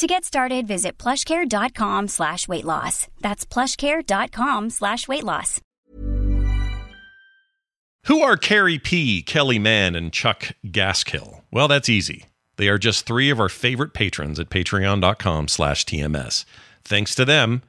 To get started, visit plushcare.com slash weight loss. That's plushcare.com slash weight loss. Who are Carrie P, Kelly Mann, and Chuck Gaskill? Well, that's easy. They are just three of our favorite patrons at patreon.com slash TMS. Thanks to them,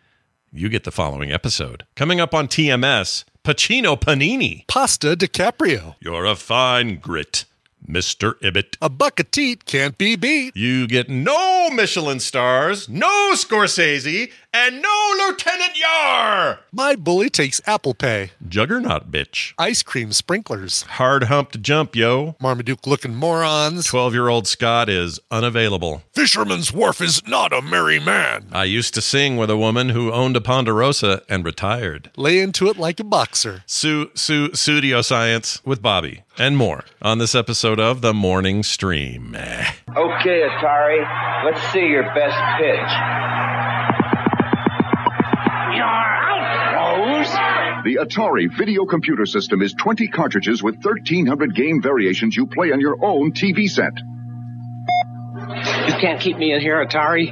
you get the following episode. Coming up on TMS, Pacino Panini. Pasta DiCaprio. You're a fine grit, Mr. Ibbott. A buck of teat can't be beat. You get no Michelin stars, no Scorsese, and no Lieutenant Yar. My bully takes Apple Pay. Juggernaut bitch. Ice cream sprinklers. Hard hump to jump, yo. Marmaduke looking morons. 12 year old Scott is unavailable. Fisherman's Wharf is not a merry man. I used to sing with a woman who owned a Ponderosa and retired. Lay into it like a boxer. Su Su Studio Science with Bobby and more on this episode of The Morning Stream. Okay, Atari, let's see your best pitch. You're out, Rose. The Atari video computer system is 20 cartridges with 1,300 game variations you play on your own TV set. You can't keep me in here, Atari.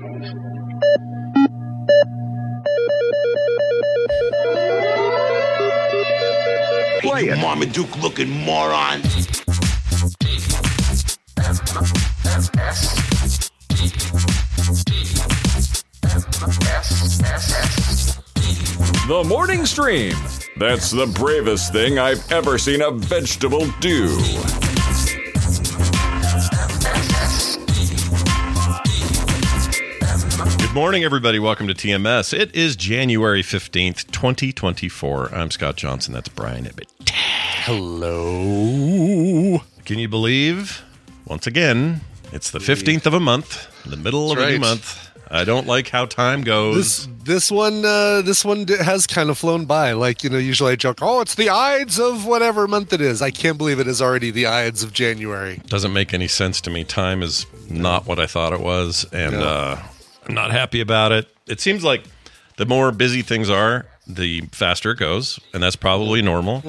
Play you it. Marmaduke looking moron. The morning stream. That's the bravest thing I've ever seen a vegetable do. Good morning, everybody. Welcome to TMS. It is January 15th, 2024. I'm Scott Johnson. That's Brian Ibbott. Hello. Can you believe, once again, it's the 15th of a month, the middle That's of a new right. month. I don't like how time goes. This this one uh, this one d- has kind of flown by. Like you know, usually I joke, "Oh, it's the Ides of whatever month it is." I can't believe it is already the Ides of January. doesn't make any sense to me. Time is not what I thought it was, and Yeah. uh, I'm not happy about it. It seems like the more busy things are, the faster it goes, and that's probably normal.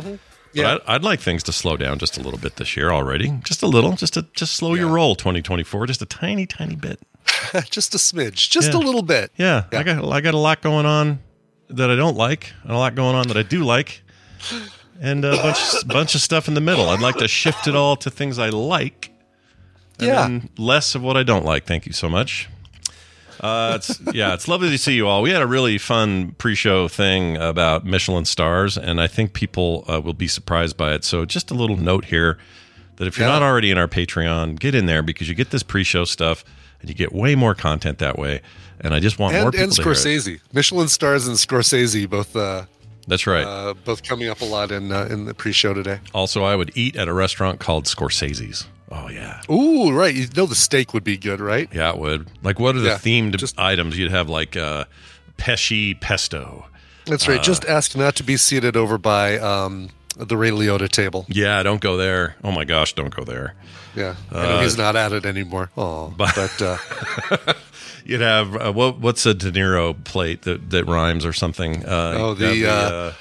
Yeah. But I'd, I'd like things to slow down just a little bit this year already, just a little, just to just slow your roll. 2024, just a tiny, tiny bit. just a smidge, just Yeah. a little bit. Yeah, I got I got a lot going on that I don't like, and a lot going on that I do like, and a bunch bunch of stuff in the middle. I'd like to shift it all to things I like, and Yeah. less of what I don't like. Thank you so much. Uh, it's yeah, it's lovely to see you all. We had a really fun pre-show thing about Michelin stars, and I think people uh, will be surprised by it. So, just a little note here that if you're Yeah. not already in our Patreon, get in there because you get this pre-show stuff, and you get way more content that way. And I just want more And people and to hear it. Scorsese, Michelin stars and Scorsese both uh, That's right. uh, both coming up a lot in uh, in the pre-show today. also, I would eat at a restaurant called Scorsese's. Oh yeah, Ooh, right. You know the steak would be good, right? yeah, it would. Like, what are the Yeah, themed just- items? You'd have like uh, pesci pesto. That's Uh, right. Just ask not to be seated over by um, the Ray Liotta table. Yeah, don't go there. Oh my gosh, don't go there. Yeah, know he's not at it anymore. Oh, but- but, uh, You'd have uh, what? What's a De Niro plate that, that rhymes or something? Uh, Oh, the, uh,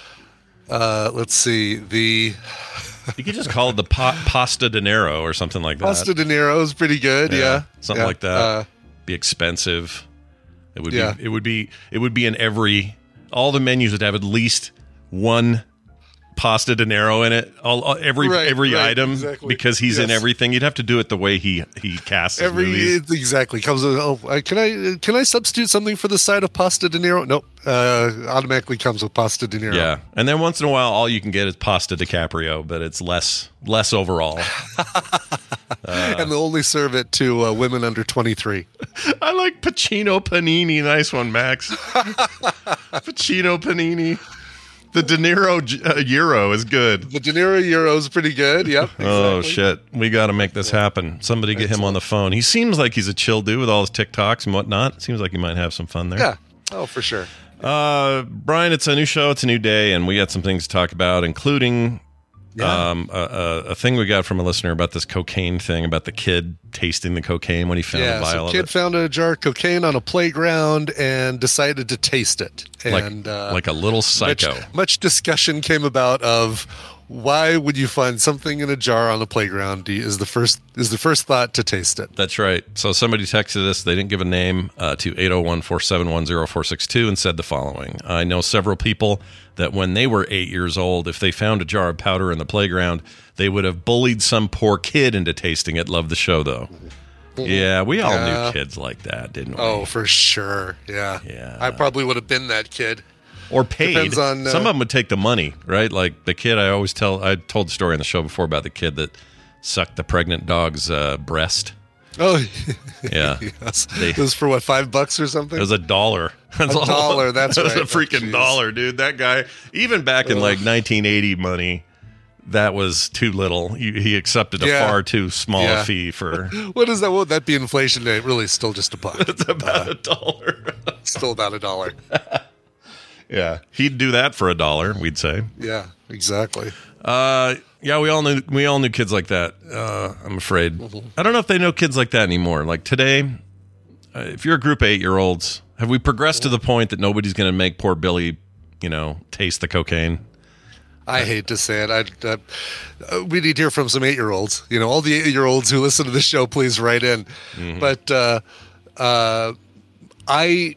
uh, let's see the you could just call it the pa- pasta De Niro or something like that. Pasta De Niro is pretty good. Yeah, something Yeah. like that. Uh, be expensive. It would Yeah. be. It would be. It would be in every. All the menus would have at least one pasta De Niro in it, all, all- every Right, every right, item exactly. because he's in everything. You'd have to do it the way he he casts Every movies. exactly comes with. Oh, uh, can I can I substitute something for the side of pasta De Niro? Nope. Uh, automatically comes with pasta De Niro. Yeah, and then once in a while, all you can get is pasta DiCaprio, but it's less less overall. and they'll only serve it to uh, women under twenty three. I like Pacino panini. Nice one, Max. Pacino panini. The De Niro uh, euro is good. The de niro euro is pretty good. Yep. Oh shit, we got to make this happen. Somebody get him on the phone. He seems like he's a chill dude with all his TikToks and whatnot. Seems like he might have some fun there. Yeah. Oh, for sure. Uh, Brian, it's a new show. It's a new day, and we got some things to talk about, including Yeah. um, a, a, a thing we got from a listener about this cocaine thing, about the kid tasting the cocaine when he found a yeah. So kid it. found a jar of cocaine on a playground and decided to taste it. Like, And uh, like a little much, psycho. much discussion came about of why would you find something in a jar on a playground? Is the first is the first thought to taste it? That's right. So somebody texted us. They didn't give a name uh, to 801 471 0462 and said the following I know several people that when they were eight years old, if they found a jar of powder in the playground, they would have bullied some poor kid into tasting it. Love the show, though. Yeah, we all Yeah. knew kids like that, didn't we? Oh, for sure. Yeah. Yeah. I probably would have been that kid. Or paid. depends on, uh, Some of them would take the money, right? Like the kid I always tell. I told the story on the show before about the kid that sucked the pregnant dog's uh, breast. Oh, Yeah. yes. They- it was for what five bucks or something. It was a dollar. That's A dollar, that's right. It was a right. Oh, freaking dollar, dude. That guy, even back in like 1980 money, that was too little. He, accepted a Yeah. far too small Yeah. fee for what is that? Would that be inflation? It really still just a buck. It's about a dollar. still about a dollar. Yeah, he'd do that for a dollar. We'd say. Yeah, exactly. Uh, yeah, we all knew we all knew kids like that. Uh, I'm afraid. I don't know if they know kids like that anymore. Like today, uh, if you're a group of eight year olds, have we progressed to the point that nobody's going to make poor Billy, you know, taste the cocaine? I hate to say it. I, uh, uh, we need to hear from some eight-year-olds. You know, all the eight-year-olds who listen to the show, please write in. But uh, uh, I,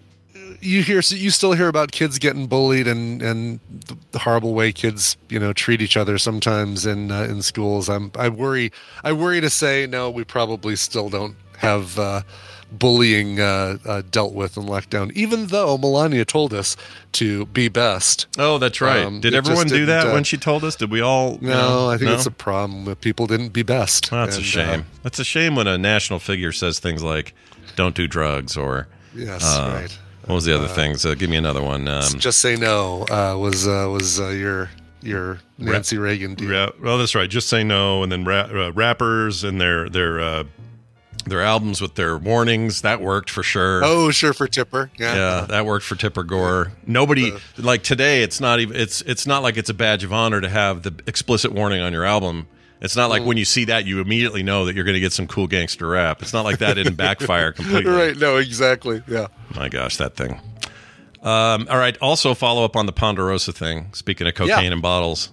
you hear, you still hear about kids getting bullied and and the, horrible way kids, you know, treat each other sometimes in uh, in schools. I'm I worry. I worry to say no. We probably still don't have. Uh, bullying uh, uh, dealt with and locked down even though melania told us to be best Oh, that's right. Um, Did everyone do that uh, when she told us? Did we all? No, know? I think No? it's a problem that people didn't be best. That's a shame. uh, That's a shame when a national figure says things like "Don't do drugs" or yes, uh, right. What was the other things? Uh, give me another one. Um, Just say no. Uh, was uh, was uh, your your Nancy Reagan deal? ra- well, that's right. Just say no, and then ra- uh, rappers and their their uh, their albums with their warnings that worked for sure. Oh, sure for Tipper. Yeah. Yeah, that worked for Tipper Gore. Nobody like today. It's not even. It's it's not like it's a badge of honor to have the explicit warning on your album. It's not Mm. like when you see that, you immediately know that you're going to get some cool gangster rap. It's not like that didn't backfire completely. Right. No. Exactly. Yeah. My gosh, that thing. Um, all right. Also, follow up on the Ponderosa thing. Speaking of cocaine Yeah. and bottles,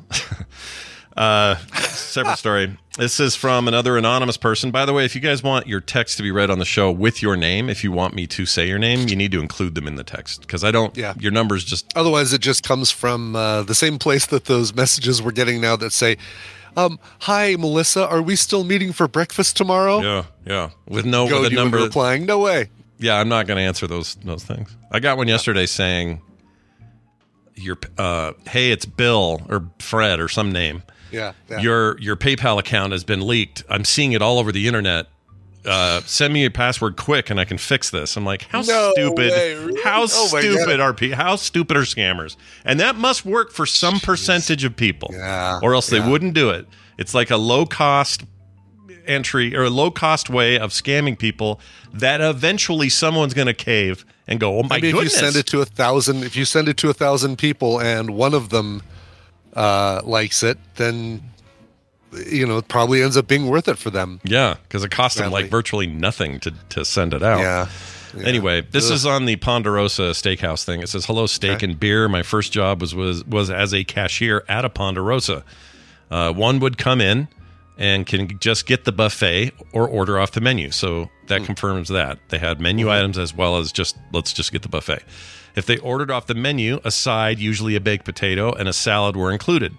uh, separate story. This is from another anonymous person. By the way, if you guys want your text to be read on the show with your name, if you want me to say your name, you need to include them in the text because I don't. Yeah. Your numbers just. Otherwise, it just comes from uh, the same place that those messages we're getting now that say, um, "Hi, Melissa. Are we still meeting for breakfast tomorrow?" Yeah, yeah. With no Go with a number. replying, "No way." Yeah, I'm not going to answer those those things. I got one yesterday saying, "Your uh, hey, it's Bill or Fred or some name." Yeah. yeah. your your PayPal account has been leaked. I'm seeing it all over the internet. Uh, send me your password quick, and I can fix this. I'm like, how No stupid? way, really? How Oh stupid are people? How stupid are scammers? And that must work for some percentage of people, Yeah, or else they yeah. wouldn't do it. It's like a low cost entry or a low cost way of scamming people that eventually someone's going to cave and go, oh my I mean, goodness. if you send it to a thousand, if you send it to a thousand people and one of them uh, likes it, then you know it probably ends up being worth it for them. yeah, because it cost them like virtually nothing to to send it out. Yeah. Yeah. Anyway, this Ugh. is on the Ponderosa Steakhouse thing. It says, "Hello, steak Okay. and beer. My first job was was was as a cashier at a Ponderosa. Uh, one would come in and can just get the buffet or order off the menu. So that confirms that they had menu items as well as just let's just get the buffet. If they ordered off the menu, a side, usually a baked potato, and a salad were included.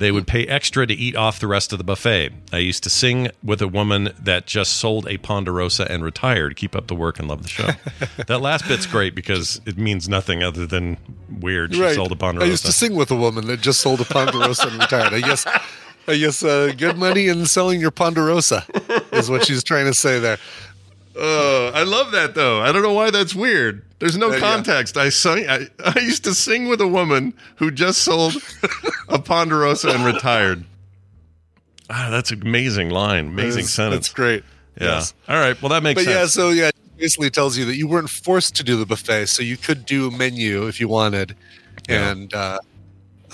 They would pay extra to eat off the rest of the buffet. I used to sing with a woman that just sold a Ponderosa and retired. Keep up the work and love the show. that last bit's great because it means nothing other than weird. She Right. sold a Ponderosa. I used to sing with a woman that just sold a Ponderosa and retired. I guess, I guess, uh, good money in selling your Ponderosa is what she's trying to say there. Uh, I love that though. I don't know why that's weird. There's no Uh, context. I sang. I, I used to sing with a woman who just sold a Ponderosa and retired. Ah, that's an amazing line. Amazing That's- sentence. That's great. Yeah. Yes. All right. Well, that makes But yeah, so yeah, it basically tells you that you weren't forced to do the buffet, so you could do menu if you wanted, Yeah. and uh,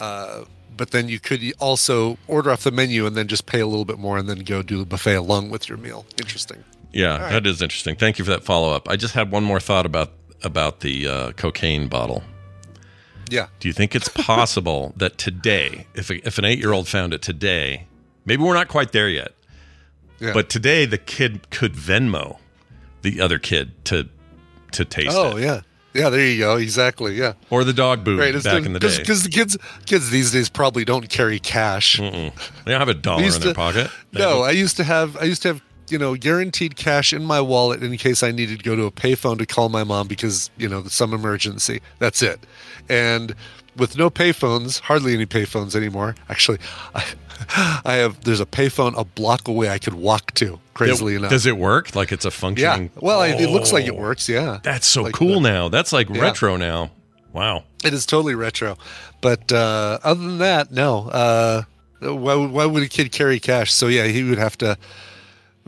uh, but then you could also order off the menu and then just pay a little bit more and then go do the buffet along with your meal. Interesting. yeah, that is interesting. Thank you for that follow up. I just had one more thought about about the uh, cocaine bottle. Yeah. Do you think it's possible that today, if a, if an eight year old found it today, maybe we're not quite there yet, Yeah. but today the kid could Venmo the other kid to to taste oh it, yeah, yeah. There you go. Exactly. Yeah. or the dog boob Right. back in the day. because the kids kids these days probably don't carry cash. Mm-mm. They don't have a dollar in their to- pocket. They No, have I used to have I used to have you know guaranteed cash in my wallet in case I needed to go to a payphone to call my mom because you know some emergency. That's it. And with no payphones, hardly any payphones anymore. Actually, I, I have there's a payphone a block away I could walk to. Crazily It- enough, Does it work? Like it's a functioning? yeah. Well, I, it looks like it Oh, works. Yeah, That's so Like cool the- now. That's like Yeah. retro now. Wow. It is totally retro. But uh, other than that, no. Uh, why, why would a kid carry cash? So yeah, he would have to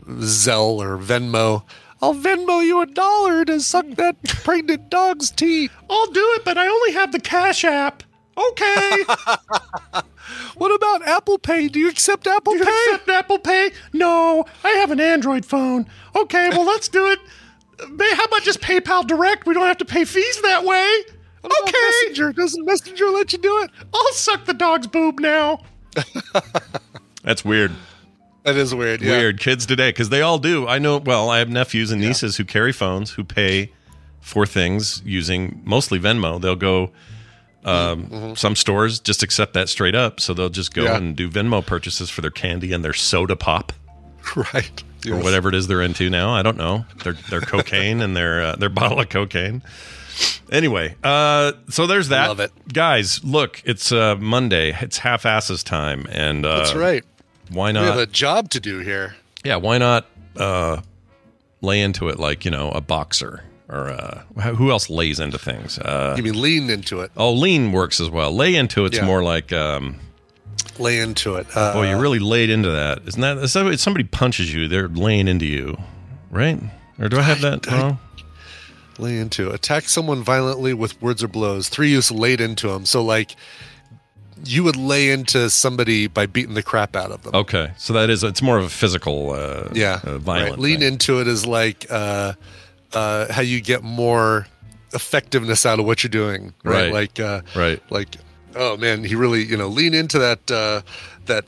Zelle or Venmo. I'll Venmo you a dollar to suck that pregnant dog's teeth. I'll do it, but I only have the Cash App. Okay. What about Apple Pay? Do you accept Apple Pay? Apple Pay? No, I have an Android phone. Okay, well let's do it. How about just PayPal Direct? We don't have to pay fees that way. What about Messenger? Doesn't Messenger let you do it? I'll suck the dog's boob now. That's weird. That is weird. Yeah. Weird kids today because they all do. I know. Well, I have nephews and nieces who carry phones who pay for things using mostly Venmo. They'll go. Um, Some stores just accept that straight up, so they'll just go Yeah. and do Venmo purchases for their candy and their soda pop Right. or whatever it is they're into now. I don't know. Their their cocaine and their uh, their bottle of cocaine. Anyway, uh, so there's that. Love it. guys. Look, it's uh, Monday. It's half asses time, and uh, That's right. Why not? We have a job to do here. yeah, why not uh, lay into it like you know a boxer or uh, who else lays into things? Uh, You mean lean into it, oh, lean works as well. Lay into it's Yeah. more like. Um, lay into it. Uh, Boy, you really laid into that. Isn't that if somebody punches you, they're laying into you, right? Or do I have that I- wrong? lay into attack someone violently with words or blows. Three use laid into them. So like, you would lay into somebody by beating the crap out of them. Okay, so that is it's more of a physical, uh, yeah, uh, violent. Right. Lean thing. into it is like uh, uh, how you get more effectiveness out of what you're doing. Right. Right. Like uh, right. like oh man, he really you know lean into that uh, that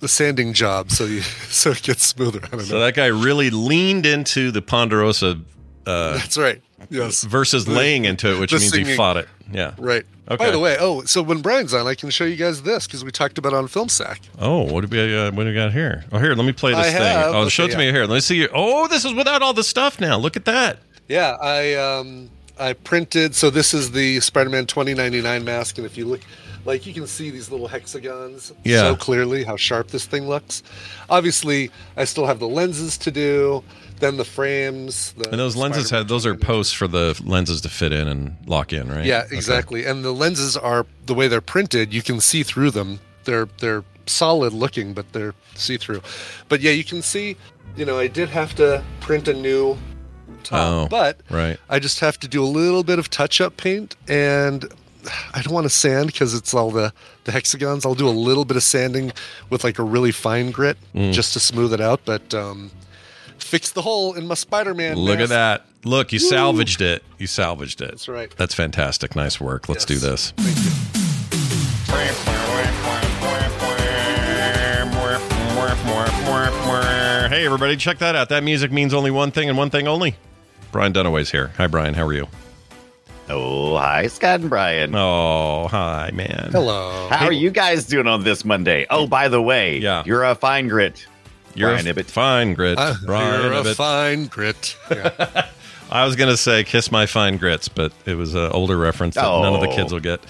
the sanding job so you so it gets smoother. I don't know. So that guy really leaned into the Ponderosa uh, That's right. Yes. versus laying into it, which the means he fought it. Yeah. Right. Okay. By the way, oh, so when Brian's on, I can show you guys this because we talked about it on Film Sack. Oh, what do we uh, what do we got here? Oh, here, let me play this I thing. have. Oh, show it Okay, to me here. Let me see. Your, oh, this is without all the stuff now. Look at that. Yeah, I um I printed. So this is the Spider-Man 2099 mask, and if you look, like you can see these little hexagons Yeah. so clearly how sharp this thing looks. Obviously, I still have the lenses to do. Then the frames. The And those lenses had those are posts for the lenses to fit in and lock in, right? Yeah, Okay. exactly. And the lenses are the way they're printed. You can see through them. They're they're solid looking, but they're see through. But yeah, you can see. You know, I did have to print a new top, Oh, but right. I just have to do a little bit of touch-up paint, and I don't want to sand because it's all the the hexagons. I'll do a little bit of sanding with like a really fine grit Mm. just to smooth it out. But um, fix the hole in my Spider-Man. Look at that. Look, you Woo. salvaged it. You salvaged it. That's right. That's fantastic. Nice work. Let's do Yes. this. Hey, everybody, check that out. That music means only one thing and one thing only. Brian Dunaway's here. Hi, Brian. How are you? Oh, hi, Scott and Brian. Oh, hi, man. Hello. How are you guys doing on this Monday? Oh, by the way, Yeah. you're a fine grit. You're Brian a Ibbott. fine grit. Uh, Brian you're a fine grit. Yeah. I was gonna say "Kiss My Fine Grits," but it was an older reference that none of the Oh. kids will get.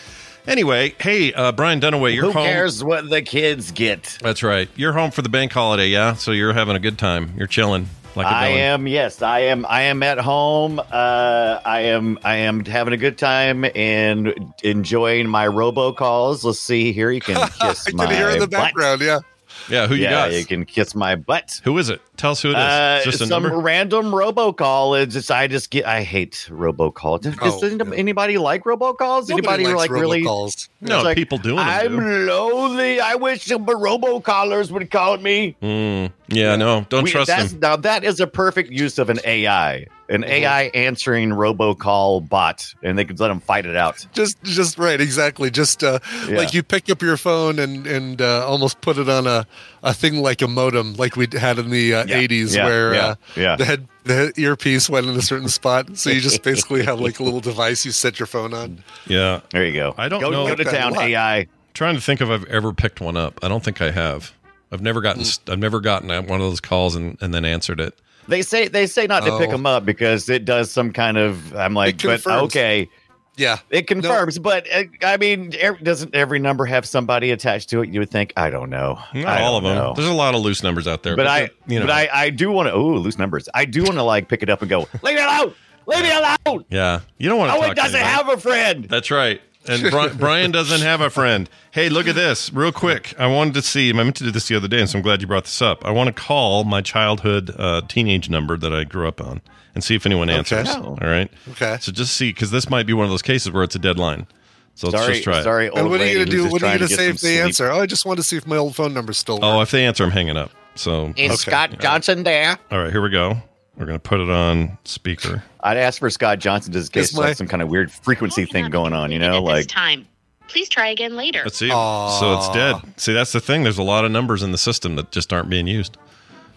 Anyway, hey, uh, Brian Dunaway, you're Who home. Who cares what the kids get? That's right. You're home for the bank holiday, yeah. So you're having a good time. You're chilling like a I am. Yes, I am. I am at home. Uh, I am. I am having a good time and enjoying my robocalls. Let's see here. You can kiss I my can hear in the butt. background. Yeah. Yeah, who you yeah, got? you can kiss my butt. Who is it? Tell us who it is. Uh, Just a some number. random robocall. It's just I just get. I hate robocall. Does, does Oh, any- yeah. anybody like robocalls? Nobody Anybody likes like really? robocalls. no, like, people doing them. I'm do. lonely. I wish some robocallers would call me. Mm, yeah, no, don't We- trust that's, them. Now that is a perfect use of an AI, an AI answering robocall bot, and they could let them fight it out. Just, just right, exactly. Just uh, Yeah. like you pick up your phone and and uh, almost put it on a, a thing like a modem, like we had in the uh, Yeah, 80s, yeah, where yeah, uh, yeah. the head the earpiece went in a certain spot. So you just basically have like a little device you set your phone on. Yeah, There you go. I don't go, know. Go to town, a lot. AI. trying to think if I've ever picked one up. I don't think I have. I've never gotten. Mm. I've never gotten one of those calls and, and then answered it. They say they say not to pick Oh. them up because it does some kind of. I'm like, but okay, Yeah. it confirms. But uh, I mean, doesn't every number have somebody attached to it? You would think. I don't know. Not I all of them. know. There's a lot of loose numbers out there. but I, you know, but I, I do want to. Oh, loose numbers. I do want to like pick it up and go. Leave me alone. Leave me alone. yeah, you don't want to. Oh, it doesn't have a friend. That's right. And Bri- Brian doesn't have a friend. Hey, look at this, real quick. I wanted to see. I meant to do this the other day, and so I'm glad you brought this up. I want to call my childhood uh, teenage number that I grew up on and see if anyone answers. Oh. All right. Okay. So just see, because this might be one of those cases where it's a deadline. So let's Sorry, just try it. sorry. Old And what are you gonna do? What are you gonna to say if they sleep. answer? Oh, I just want to see if my old phone number's still. Oh, work. if they answer, I'm hanging up. So Is Okay. Scott Johnson there? all right, here we go. We're gonna put it on speaker. I'd ask for Scott Johnson just in case Is my- like some kind of weird frequency thing going on. You know, at this like time. Please try again later. Let's see. Aw. So it's dead. See, that's the thing. There's a lot of numbers in the system that just aren't being used.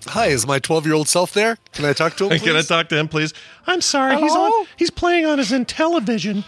Hi, is my 12 year old self there? Can I talk to him? Can I please? talk to him, please? I'm sorry. He's Hello? on. He's playing on his Intellivision.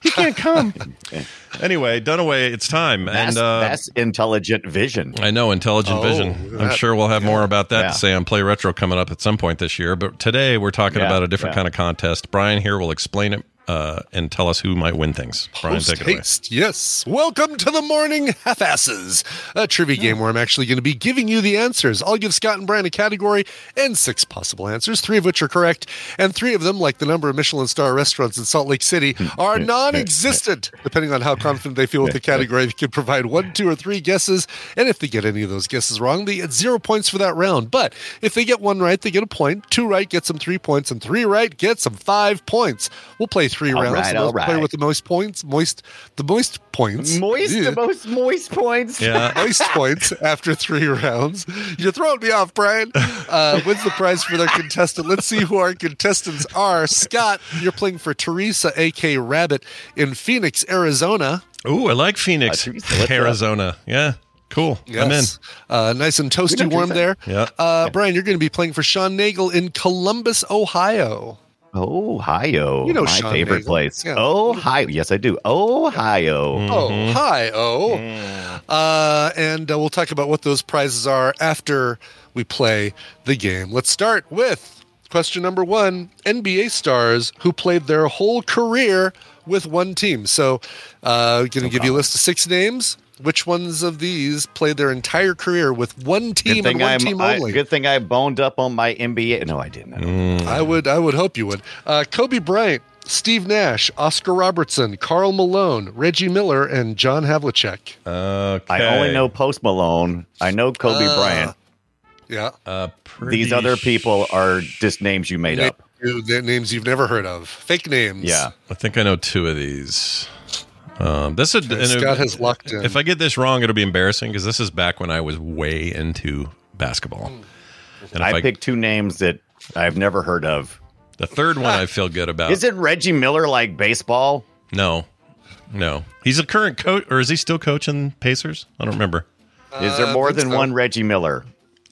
He can't come. anyway, Dunaway, it's time. that's, and uh, that's intelligent vision. I know intelligent Oh, vision. I'm sure we'll have more about that Yeah. to say on Play Retro coming up at some point this year. But today we're talking Yeah, about a different yeah. kind of contest. Brian here will explain it uh, and tell us who might win things. Brian, take it away. Yes. Welcome to the morning half-asses, a trivia game where I'm actually going to be giving you the answers. I'll give Scott and Brian a category and six possible answers, three of which are correct, and three of them, like the number of Michelin star restaurants in Salt Lake City, are non-existent. Depending on how confident they feel with the category, they can provide one, two, or three guesses. And if they get any of those guesses wrong, they get zero points for that round. But if they get one right, they get a point. Two right gets them three points, and three right gets them five points. We'll play three All rounds. right, the all most player with the most points, moist, the most points, Moist, Yeah. the most moist points. Yeah. moist points after three rounds. You're throwing me off, Brian. Uh, wins the prize for their contestant. Let's see who our contestants are. Scott, you're playing for Teresa, A.K. Rabbit, in Phoenix, Arizona. Ooh, I like Phoenix, Uh, Teresa, what's up? Arizona. Yeah, cool. I'm in. Uh, nice and toasty warm there. Yeah. Uh, Brian, you're going to be playing for Sean Nagel in Columbus, Ohio. Ohio. You know my Sean favorite Nagel. place. Yeah. Ohio. Yes, I do. Ohio. Oh, hi, oh. Uh, and uh, we'll talk about what those prizes are after we play the game. Let's start with question number one NBA stars who played their whole career with one team. So, uh, going to give you a list of six names. Which ones of these played their entire career with one team and one I'm, team I, only? good thing I boned up on my NBA. No, I didn't. I don't. I would, I would hope you would. Uh, Kobe Bryant, Steve Nash, Oscar Robertson, Karl Malone, Reggie Miller, and John Havlicek. Okay. I only know Post Malone. I know Kobe Uh, Bryant. Yeah. Uh, These other people are just names you made Na- up. names you've never heard of. Fake names. Yeah. I think I know two of these. Um, this is Okay, Scott has locked in. If I get this wrong, it'll be embarrassing because this is back when I was way into basketball. And I I, picked two names that I've never heard of. the third one, I feel good about. Isn't Reggie Miller like baseball? no, no, he's a current coach, or is he still coaching Pacers? I don't remember. Is there Uh, more than so. one Reggie Miller?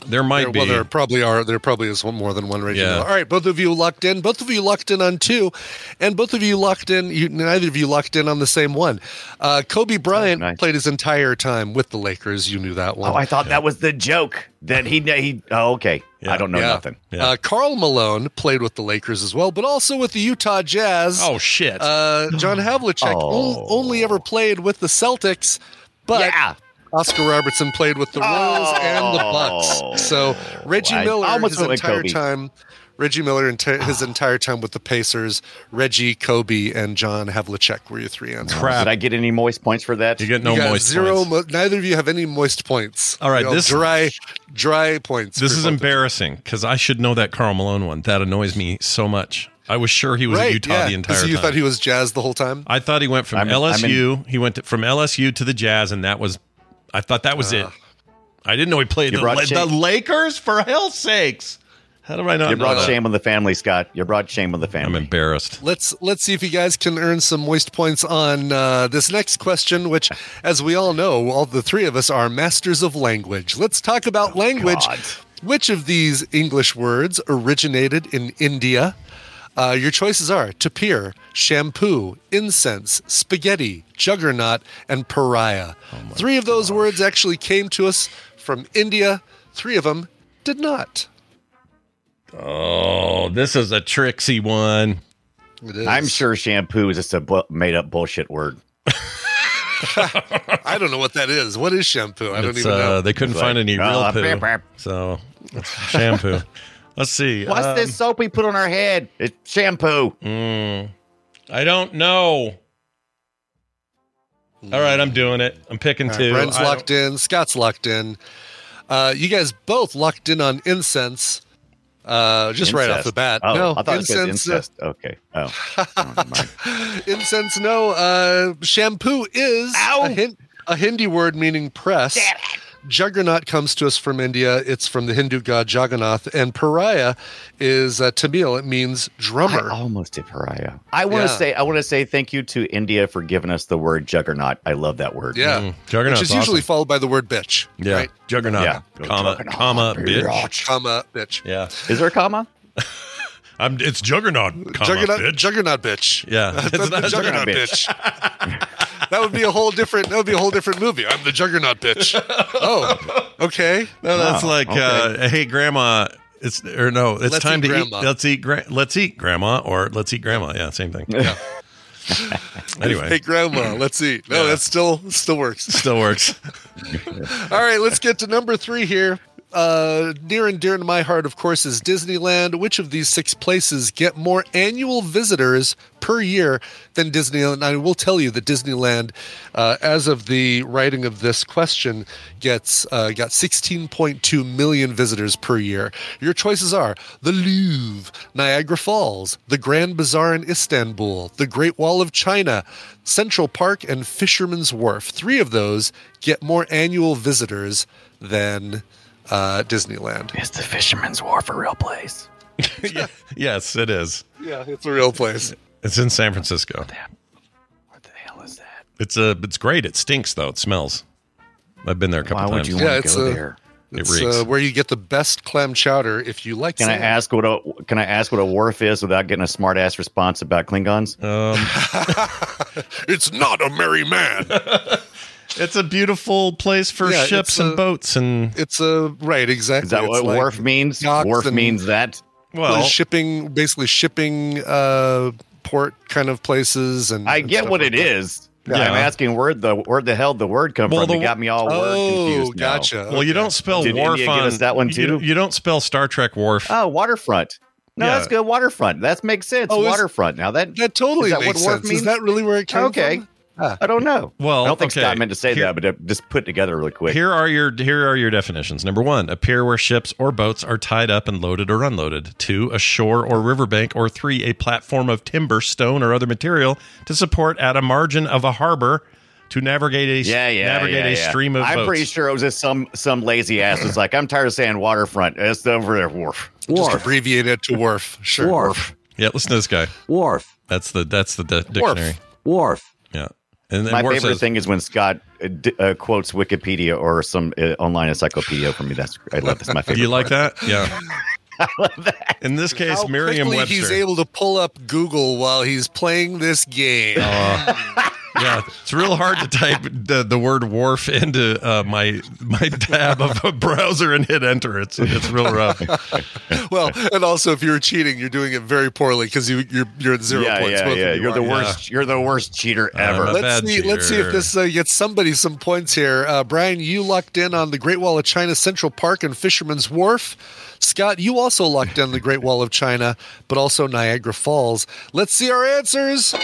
There might There- be. Well, there probably are. There probably is one more than one Reggie Yeah. All right, both of you locked in. Both of you locked in on two, and both of you locked in. You, neither of you locked in on the same one. Uh, Kobe Bryant nice. played his entire time with the Lakers. You knew that one. Oh, I thought that was the joke that he he. Oh, okay. Yeah. I don't know Yeah. nothing. Yeah. Uh, Karl Malone played with the Lakers as well, but also with the Utah Jazz. oh shit! Uh, John Havlicek Oh. on- only ever played with the Celtics, but yeah. Oscar Robertson played with the Royals and the Oh. Bucks. So Reggie I Miller, almost his entire Kobe. time, Reggie Miller, enti- his entire time with the Pacers, Reggie, Kobe, and John Havlicek were your three answers. Crap. Did I get any moist points for that? you get no you got moist zero. points. Mo- neither of you have any moist points. All right, You know, this- dry, dry points. This is both of you. embarrassing because I should know that Karl Malone one. That annoys me so much. I was sure he was Right? at Utah yeah. the entire time. so you time. thought he was Jazz the whole time? I thought he went from I'm in- I'm LSU. he went to, from LSU to the Jazz, and that was. I thought that was it. I didn't know he played the, brought La- shame- the Lakers for hell's sakes. How do I not You know brought that? shame on the family, Scott. You brought shame on the family. I'm embarrassed. Let's let's see if you guys can earn some moist points on uh, this next question, which, as we all know, all the three of us are masters of language. Let's talk about language. God. Which of these English words originated in India? Uh, your choices are tapir, shampoo, incense, spaghetti, juggernaut, and pariah. Three of those words actually came to us from India. Three of them did not. Oh, this is a tricksy one. It is. I'm sure shampoo is just a bu- made up bullshit word. I don't know what that is. What is shampoo? I don't It's, even uh, know. They couldn't It's find like, any uh, real poo, beep, beep. so shampoo. Let's see. What's Um, this soap we put on our head? It's shampoo. mm, I don't know. All right, I'm doing it. I'm picking All right, two. Brent's I locked in. Scott's locked in. Uh, you guys both locked in on incense. Uh, just right off the bat. Oh, no, I thought it was incense. uh. Okay. Oh. Never mind. incense. No. Uh, shampoo is a, hin- a Hindi word meaning press. Juggernaut comes to us from India. It's from the Hindu god Jagannath, and pariah is uh, Tamil. It means drummer. I almost did pariah. I want to Yeah. say I want to say thank you to India for giving us the word juggernaut. I love that word. yeah, Mm, Juggernaut's which is usually awesome. followed by the word bitch. Yeah, right? juggernaut, Yeah. comma, Juggernaut, comma, bitch. comma bitch. Yeah, Is there a comma? I'm. It's juggernaut, comma, Juggernaut, bitch. juggernaut bitch. Yeah, That's it's the not juggernaut Juggernaut bitch. that would be a whole different. That would be a whole different movie. I'm the juggernaut bitch. Oh, okay. No, that's Wow, like, okay. uh, hey, grandma. It's or no, it's Let's time eat to grandma. eat. Let's eat. Gra- let's eat, grandma, or let's eat, grandma. Yeah, same thing. Yeah. Anyway, Hey, grandma. Let's eat. No, Yeah. that still still works. still works. All right, let's get to number three here. Uh, near and dear to my heart, of course, is Disneyland. Which of these six places get more annual visitors per year than Disneyland? I will tell you that Disneyland, uh, as of the writing of this question, gets uh, got 16.2 million visitors per year. Your choices are the Louvre, Niagara Falls, the Grand Bazaar in Istanbul, the Great Wall of China, Central Park, and Fisherman's Wharf. Three of those get more annual visitors than uh, Disneyland. Is the Fisherman's Wharf a real place? Yeah. Yes, it is. Yeah, it's a real place. It's in San Francisco. What the hell is that? It's a. It's great. It stinks though. It smells. I've been there a couple Why would times. you Yeah, want to go a- there? It It's reeks. uh, where you get the best clam chowder if you like. Can I ask what a Can I ask what a wharf is without getting a smart ass response about Klingons? Um, it's not a merry man. it's a beautiful place for Yeah, ships and a- boats and It's a right exactly. Is that It's what like wharf means? Wharf means that. well, shipping, basically shipping uh, port kind of places. And I and get stuff what like it that. is. Yeah. I'm asking where the where the hell the word come Well, from. the- You got me all word Oh, confused. now. gotcha. well, you don't spell Did wharf India give on us that one, You, too? don't- you don't spell Star Trek Worf. Oh, waterfront. No, Yeah. that's good. Waterfront. That makes sense. Oh, waterfront. Now that That totally Is that makes what wharf sense. means? Is that really where it came from? Okay. from? Ah. I don't know. Well, I don't think okay. Scott meant to say Here- that, but uh, just put together really quick. Here are your here are your definitions. Number one, a pier where ships or boats are tied up and loaded or unloaded. Two, a shore or riverbank. Or three, a platform of timber, stone, or other material to support at a margin of a harbor to navigate a yeah, yeah, navigate yeah, a stream of I'm boats. pretty sure it was just some some lazy ass was like, I'm tired of saying waterfront. It's over there, wharf. Just abbreviate it to wharf. Sure. Wharf. Yeah, listen to this guy. Wharf. That's the that's the de- dictionary. Wharf. Yeah. And then My Worf favorite says- thing is when Scott uh, d- uh, quotes Wikipedia or some uh, online encyclopedia for me. That's I love. That's my favorite. Do you like part. that? Yeah. In this case, How Merriam-Webster. he's able to pull up Google while he's playing this game. Uh, yeah, it's real hard to type the, the word wharf into uh, my my tab of a browser and hit enter. It's it's real rough. well, and also if you're cheating, you're doing it very poorly because you you're you're at zero Yeah, points. yeah, Both yeah. you You're the are. worst. You're the worst cheater ever. a Let's bad see. Let's see if this uh, gets somebody some points here. Uh, Brian, you locked in on the Great Wall of China, Central Park, and Fisherman's Wharf. Scott, you also locked in the Great Wall of China, but also Niagara Falls. Let's see our answers.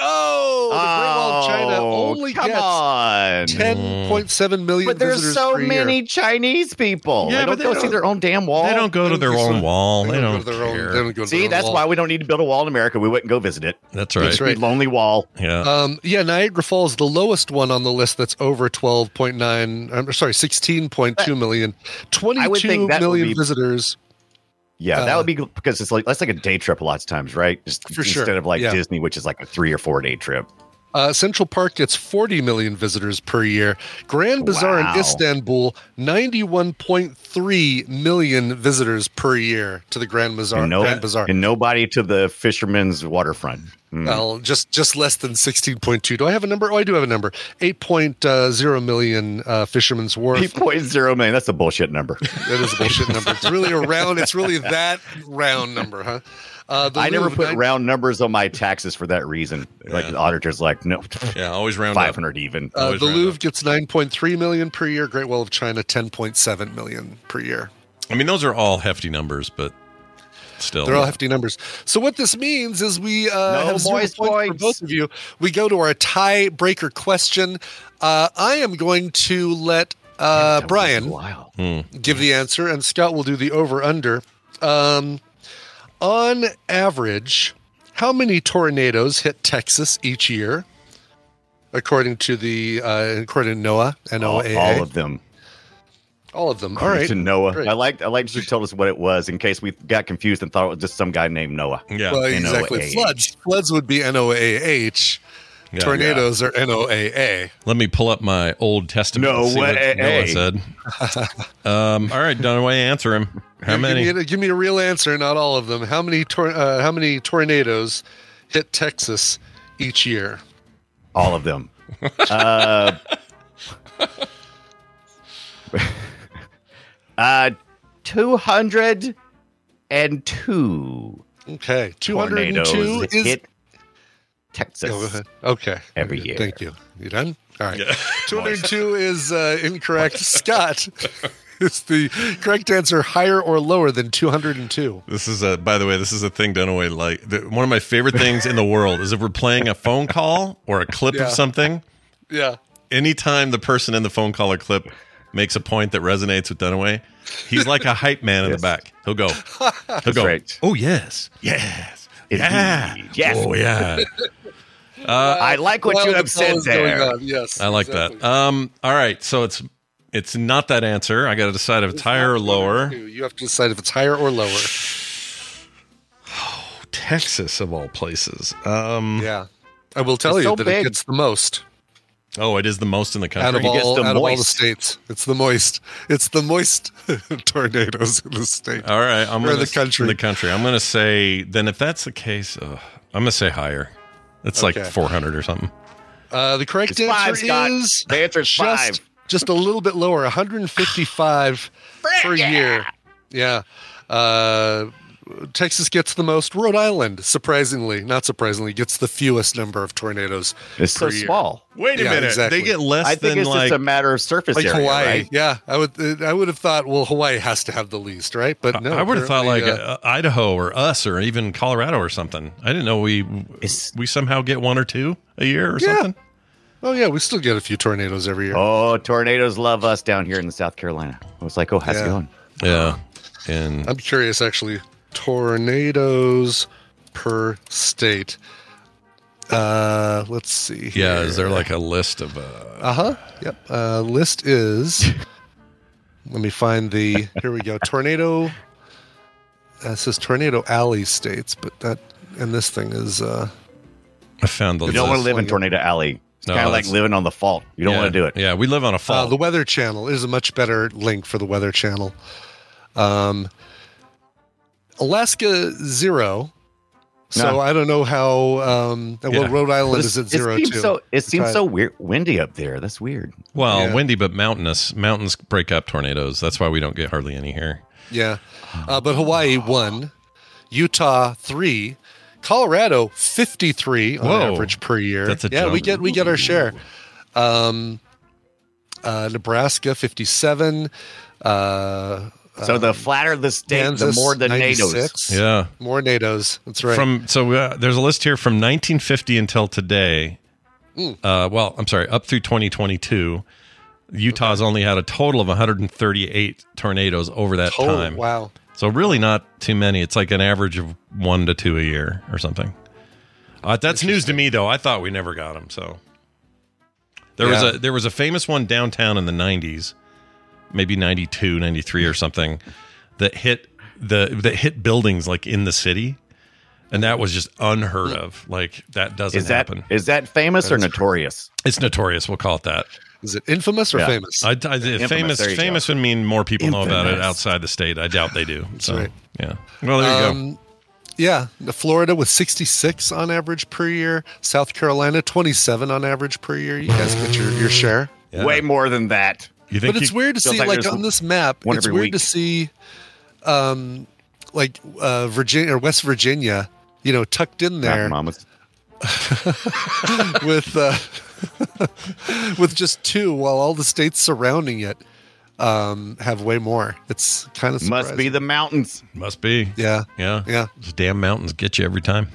Oh, the Great Wall of China Oh, only come gets on. ten point seven million. But there's visitors so per year. many Chinese people. Yeah, they but don't they go see don't- their own damn wall. They don't go to their own wall. They don't to their own- care. go to See, their own that's wall. why we don't need to build a wall in America. We wouldn't go visit it. That's right. That's right. Lonely wall. Yeah. Um, yeah, Niagara Falls, the lowest one on the list that's over 12.9, I'm sorry, 16.2 million. 22 think that would million be- visitors. Yeah, Uh, that would be because it's like that's like a day trip a lot of times, right? Just For sure, instead of like yeah. Disney, which is like a three or four day trip. Uh, Central Park gets 40 million visitors per year. Grand Bazaar Wow. in Istanbul, 91.3 million visitors per year to the Grand Bazaar. And, no, Grand Bazaar. and nobody to the fisherman's waterfront. Hmm. Well, just just less than 16.2. Do I have a number? Oh, I do have a number. 8.0 million uh, Fisherman's Wharf. Eight point zero million. That's a bullshit number. That is a bullshit number. It's really a round. It's really that round number, huh? Uh, the I never put nine- round numbers on my taxes for that reason. Like the auditor's like, no, yeah, always round five hundred even. Uh, the Louvre up. gets 9.3 million per year. Great Wall of China 10.7 million per year. I mean, those are all hefty numbers, but still. They're all hefty numbers. So what this means is we uh, No have zero moist points for both of you. We go to our tiebreaker question. Uh, I am going to let uh, Brian Wow. give the answer, and Scott will do the over under. Um, on average, how many tornadoes hit Texas each year? According to the uh, according to NOAA, All, NOAA, all of them. All of them. All right, To Noah. Great. I liked I liked you told us what it was in case we got confused and thought it was just some guy named Noah. Yeah. Well, exactly. NOAA. Floods. Floods would be NOAH. Yeah. Tornadoes are NOAA. Let me pull up my Old Testament. No and see what way. Noah said. um, all right, Dunaway, answer him. How Give- many? Give me, a, give me a real answer, not all of them. How many tor- uh, how many tornadoes hit Texas each year? All of them. uh, uh, 202 Okay, two hundred and tornadoes two is. hit Texas. Oh. Okay, Every year. Thank you. You done? All right. Yeah. Two hundred and two is uh, incorrect. Scott It's the correct answer. Higher or lower than two hundred and two? This is a. By the way, this is a thing Dunaway like. The, one of my favorite things in the world is if we're playing a phone call or a clip Yeah. of something. Yeah. Anytime the person in the phone call or clip makes a point that resonates with Dunaway, he's like a hype man in the back. He'll go. He'll go. right. Oh yes, yes, Indeed. yeah, Yes. Oh yeah. I like what Well, you have said call is going there. Yes, I like exactly. that. Um. All right. So it's it's not that answer. I got to decide if it's higher or lower. You have to decide if it's higher or lower. Texas of all places. Um. Yeah. I will tell It's you so that big. it gets the most Oh, it is the most in the out country. of all the out of all the states. It's the moist. It's the moist tornadoes in the state. All right, I'm Or gonna the country. The country. I'm going to say. Then, if that's the case, uh, I'm going to say higher. It's like 400 or something. Uh, the correct It's answer five, Scott. is The answer is just five. just a little bit lower, 155 per year. Yeah. Uh, Texas gets the most. Rhode Island, surprisingly, not surprisingly, gets the fewest number of tornadoes. It's so year. small. Wait a Yeah, minute. exactly. They get less I think it's like. just a matter of surface Like area, Hawaii, right? yeah. I would, I would have thought, well, Hawaii has to have the least, right? But no, I would have thought like uh, uh, Idaho or us or even Colorado or something. I didn't know we we somehow get one or two a year or Yeah. something. oh yeah, we still get a few tornadoes every year. Oh, tornadoes love us down here in the South Carolina. I was like, oh, how's Yeah. it going? Yeah. And I'm curious, actually. Tornadoes per state. Uh, let's see. yeah, is there like a list of uh Uh huh. Yep. Uh, list is. let me find the. Here we go. Tornado. Uh, it says Tornado Alley states, but that and this thing is. uh I found the You don't want to live in Tornado Alley. It's No, kind of like living on the fault. You don't Yeah. want to do it. Yeah, we live on a Uh, fault. the Weather Channel is a much better link for the Weather Channel. Um, Alaska zero. So No. I don't know how. Um, well, Rhode Island This- is at zero it seems too. so. It seems so weird, windy up there. That's weird. well, Yeah. windy but mountainous. Mountains break up tornadoes. That's why we don't get hardly any here. Yeah, uh, but Hawaii one, Utah three, Colorado fifty three on Whoa. average per year. That's a yeah, we get we get our share. Um, uh, Nebraska fifty seven. Uh, So the flatter the state, Kansas, the more the 96. NATOs. Yeah. more NATO's. That's right. From so uh, there's a list here from 1950 until today. Hmm. Uh, well, I'm sorry, up through 2022. Utah's only had a total of 138 tornadoes over that Total, time. Wow. So really not too many. It's like an average of one to two a year or something. Uh, that's news to me though. I thought we never got them. So there Yeah. was a there was a famous one downtown in the 90s, maybe 92, 93 or something that hit the that hit buildings like in the city. And that was just unheard of. Like that doesn't Is that happen. is that famous or notorious? It's notorious. We'll call it that. Is it infamous or Yeah. famous? I, I, famous there you famous would mean more people know about it outside the state. I doubt they do. So right. yeah. Well, there you go. Um, yeah, Florida with 66 on average per year. South Carolina 27 on average per year. You guys get your, your share. Yeah. Way more than that. You think But it's weird to see, like like, on this map, one it's weird week. to see, um, like uh, Virginia or West Virginia, you know, tucked in there with uh, with just two, while all the states surrounding it um, have way more. It's kind of Must be the mountains. Must be. yeah, Yeah. yeah, Those damn mountains get you every time.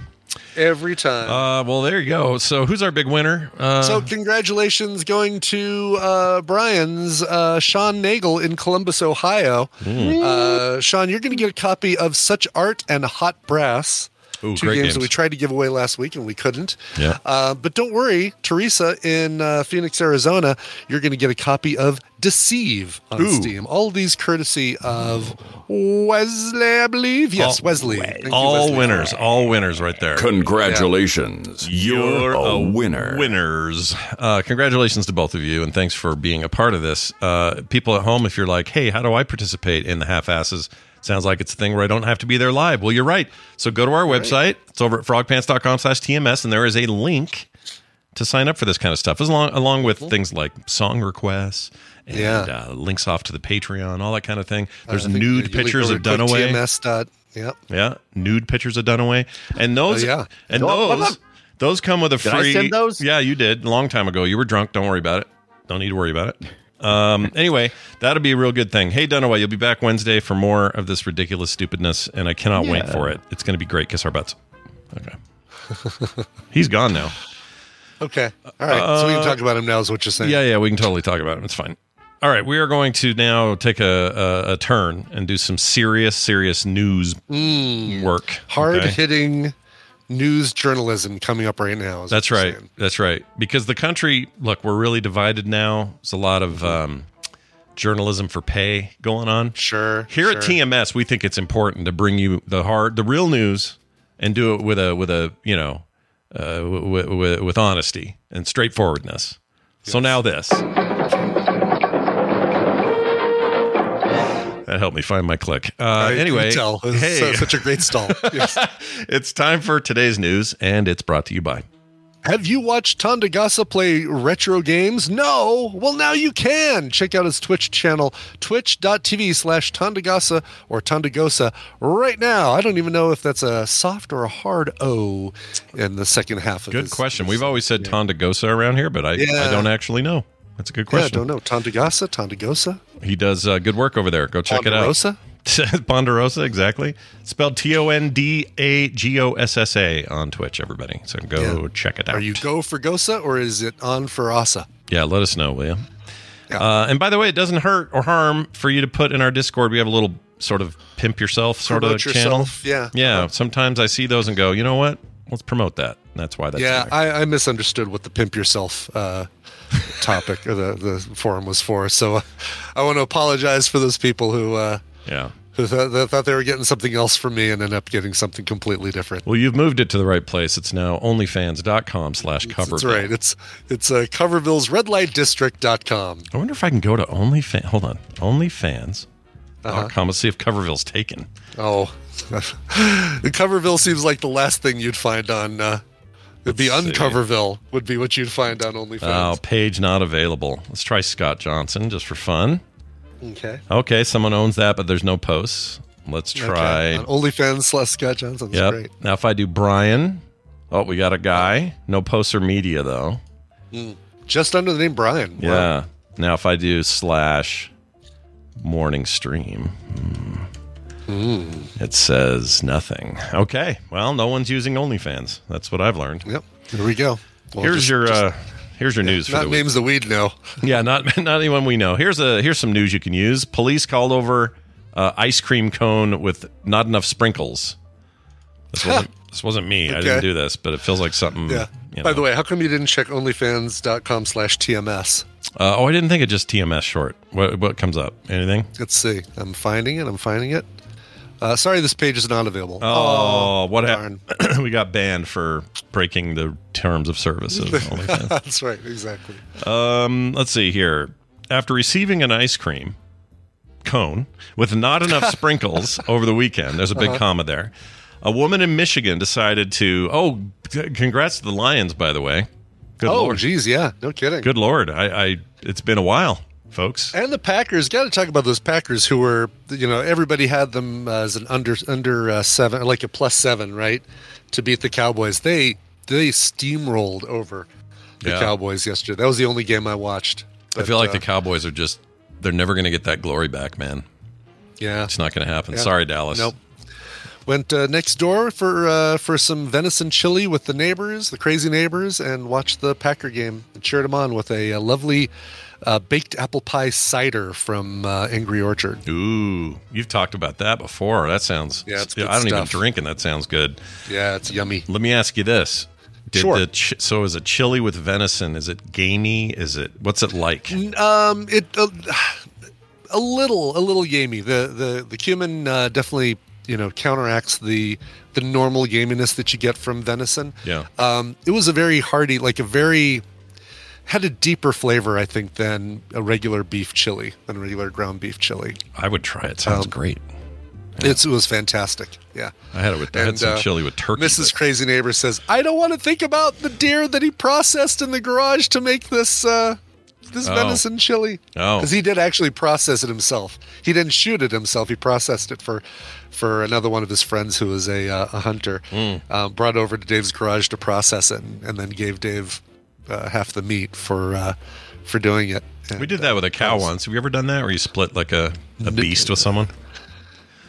Every time. Uh, well, there you go. So, who's our big winner? Uh, So congratulations going to uh, Brian's uh, Sean Nagel in Columbus, Ohio. Uh, Sean, you're going to get a copy of Such Art and Hot Brass. Ooh, two great games, games. that we tried to give away last week and we couldn't. Yeah. Uh, but don't worry, Teresa in uh, Phoenix, Arizona, you're going to get a copy of Deceive on Ooh. Steam. All these courtesy of Wesley, I believe. Yes, All- Wesley. Thank you, all Wesley. winners, all winners right there. Congratulations. You're, a, winner. Winners. Uh, congratulations to both of you, and thanks for being a part of this. Uh, people at home, if you're like, hey, how do I participate in the half asses? Sounds like it's a thing where I don't have to be there live. Well, you're right. So go to our website. It's over at frogpants.com slash TMS, and there is a link to sign up for this kind of stuff, as long, along with things like song requests and Yeah. uh, links off to the Patreon, all that kind of thing. There's I think nude pictures of Dunaway. TMS dot, yep. Yeah, nude pictures of Dunaway, and those, Oh, yeah. and Oh, those, those come with a Did I free. send those? Yeah, you did a long time ago. You were drunk. Don't worry about it. Don't need to worry about it. Um, anyway, that'll be a real good thing. Hey, Dunaway, you'll be back Wednesday for more of this ridiculous stupidness, and I cannot wait for it. It's going to be great. Kiss our butts. Okay, he's gone now. Okay. All right. so we can talk about him now, is what you're saying. Uh, Yeah, yeah, we can totally talk about him. It's fine. All right, we are going to now take a, a, a turn and do some serious, serious news work. Hard okay? hitting news journalism coming up right now. That's right. saying. That's right. Because the country, look, we're really divided now. There's a lot of um, journalism for pay going on. Sure. Here at. TMS, we think it's important to bring you the hard, the real news, and do it with a with a you know, uh, with, with, with honesty and straightforwardness. So now this. That helped me find my click. Uh, anyway, tell. Hey, such a great stall. Yes. it's time for today's news, and it's brought to you by. Have you watched Tandagasa play retro games? No? Well, now you can. Check out his Twitch channel, twitch.tv slash Tandagasa or Tondagosa right now. I don't even know if that's a soft or a hard O in the second half of Good his- question. his- We've always said Tondagosa around here, but I, I don't actually know. That's a good question. Yeah, I don't know. Tandagasa, Tandagosa, He does uh, good work over there. Go check Ponderosa? it out. Ponderosa, exactly. Spelled T O N D A G O S S A on Twitch, everybody. So go Yeah. check it out. Are you go for Gosa or is it on for Asa? Yeah, let us know, will you? Yeah. Uh, and by the way, it doesn't hurt or harm for you to put in our Discord. We have a little sort of pimp yourself sort Promote of channel. yourself, yeah. Yeah. Sometimes I see those and go, you know what? Let's promote that. That's why that's yeah. I, I misunderstood what the pimp yourself uh, topic or the, the forum was for. So uh, I want to apologize for those people who uh, yeah. who thought, that thought they were getting something else from me and ended up getting something completely different. Well, you've moved it to the right place. It's now onlyfans.com slash coverville. That's right. It's it's uh, Coverville's redlightdistrict.com. I wonder if I can go to OnlyFans. Hold on. OnlyFans.com. Uh-huh. Let's see if Coverville's taken. Oh, Coverville seems like the last thing you'd find on. Uh, it'd be Let's see. Uncoverville would be what you'd find on OnlyFans. Oh, page not available. Let's try Scott Johnson just for fun. okay. Okay, someone owns that, but there's no posts. Let's try. Okay. On OnlyFans slash Scott Johnson. That's Yep. great. Now, if I do Brian, oh, we got a guy. No posts or media though. Hmm. Just under the name Brian. Wow. Yeah. Now, if I do slash morning stream, hmm. Hmm, it says nothing. Okay. Well, no one's using OnlyFans. That's what I've learned. Yep. Here we go. Well, here's just- your just uh, here's your news for not the names that we'd know. Yeah, not not anyone we know. Here's a here's some news you can use. Police called over uh, ice cream cone with not enough sprinkles. This wasn't this wasn't me. I didn't do this, but it feels like something. Yeah. you By the way, how come you didn't check OnlyFans.com slash TMS? Uh, oh, I didn't think of just TMS short. What what comes up? Anything? Let's see. I'm finding it. I'm finding it. Uh, sorry, this page is not available. Oh, what happened? we got banned for breaking the terms of service of That's right. Exactly. Um, let's see here. After receiving an ice cream cone with not enough sprinkles over the weekend, there's a big Uh-huh. comma there. A woman in Michigan decided to. Oh, congrats to the Lions, by the way. Good oh, lord. geez. Yeah. No kidding. Good lord. I, I. It's been a while, folks. And the Packers. Got to talk about those Packers who were, you know, everybody had them as an under under uh, seven, like a plus seven, right, to beat the Cowboys. They they steamrolled over the Yeah. Cowboys yesterday. That was the only game I watched. I feel like uh, the Cowboys are just. They're never going to get that glory back, man. yeah. It's not going to happen. Yeah. Sorry, Dallas. Nope. Went uh, next door for uh, for some venison chili with the neighbors, the crazy neighbors, and watched the Packer game and cheered them on with a, uh lovely uh, baked apple pie cider from uh, Angry Orchard. Ooh, you've talked about that before. That sounds. Yeah, it's good I don't even drink, and that sounds good. Yeah, it's yummy. Let me ask you this: Did Sure. the ch- so is it chili with venison? Is it gamey? Is it what's it like? Um, it uh, a little a little gamey. The the the cumin uh, definitely you know counteracts the the normal gaminess that you get from venison. Yeah. Um, it was a very hearty, like a very had a deeper flavor, I think, than a regular beef chili, than a regular ground beef chili. I would try it. Sounds Um, great. It's, it was fantastic. Yeah. I had it with I had and, some uh, chili with turkey. Mrs. Crazy Neighbor says, "I don't want to think about the deer that he processed in the garage to make this uh, this Oh. venison chili." Oh. because he did actually process it himself. He didn't shoot it himself. He processed it for for another one of his friends who was a uh, a hunter. Mm. Um, brought over to Dave's garage to process it, and, and then gave Dave uh, half the meat for uh, for doing it. we did that with a cow once. Have you ever done that, where you split like a, a beast with someone?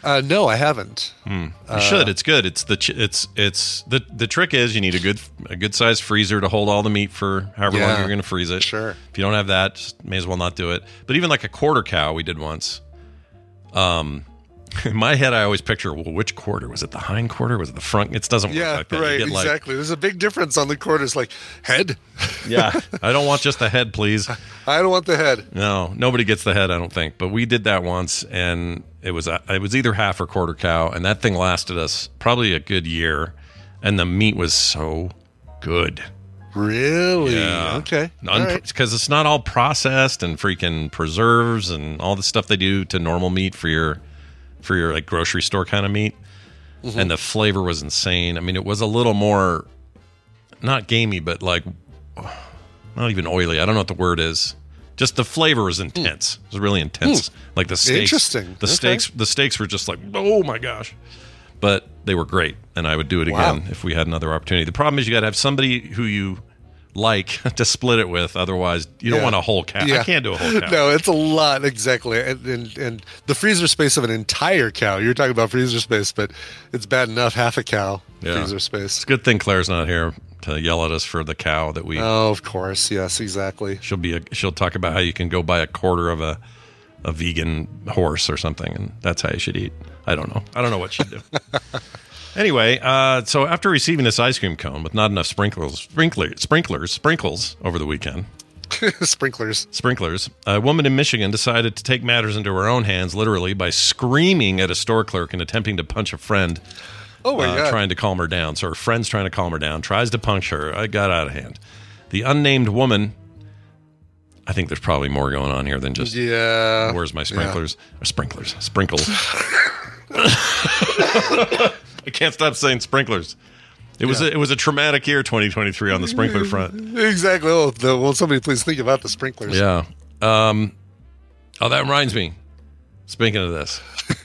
Uh, no, I haven't. You Uh, should. It's good. It's the ch- it's it's the the trick is you need a good a good sized freezer to hold all the meat for however long you're going to freeze it. Sure. If you don't have that, just may as well not do it. But even like a quarter cow, we did once. Um, in my head, I always picture well, which quarter was it? The hind quarter? Was it the front? It doesn't work Yeah, like that. Right. like- Exactly. There's a big difference on the quarters. Like head. yeah, I don't want just the head, please. I don't want the head. No, nobody gets the head, I don't think. But we did that once, and it was uh, it was either half or quarter cow, and that thing lasted us probably a good year, and the meat was so good. Really? Yeah. Okay. All right. Because it's not all processed and freaking preserves and all the stuff they do to normal meat for your for your like grocery store kind of meat. Mm-hmm. And the flavor was insane. I mean, it was a little more not gamey, but like not even oily. I don't know what the word is. Just the flavor was intense. It was really intense. Like the steaks. Interesting. The Okay. steaks. The steaks were just like, oh my gosh. But they were great, and I would do it Wow. again if we had another opportunity. The problem is you got to have somebody who you like to split it with. Otherwise, you don't Yeah. want a whole cow. I can't do a whole cow. No, it's a lot exactly, and, and and the freezer space of an entire cow. You're talking about freezer space, but it's bad enough half a cow Yeah. freezer space. It's a good thing Claire's not here to yell at us for the cow that we. Oh, of course, yes, exactly. She'll be. A, she'll talk about how you can go buy a quarter of a a vegan horse or something, and that's how you should eat. I don't know. I don't know what she'd do. anyway, uh, so after receiving this ice cream cone with not enough sprinklers, sprinklers, sprinkles over the weekend, Sprinklers. sprinklers. A woman in Michigan decided to take matters into her own hands, literally, by screaming at a store clerk and attempting to punch a friend. Oh my uh, god. Trying to calm her down. So her friend's trying to calm her down, tries to punch her. I got out of hand. The unnamed woman. I think there's probably more going on here than just yeah. where's my Yeah. sprinklers? Or sprinklers, sprinkles. I can't stop saying sprinklers. It was Yeah. a, it was a traumatic year, 2023, on the sprinkler front. Exactly. Oh, the, will somebody please think about the sprinklers? Yeah. Um, oh, that reminds me. Speaking of this,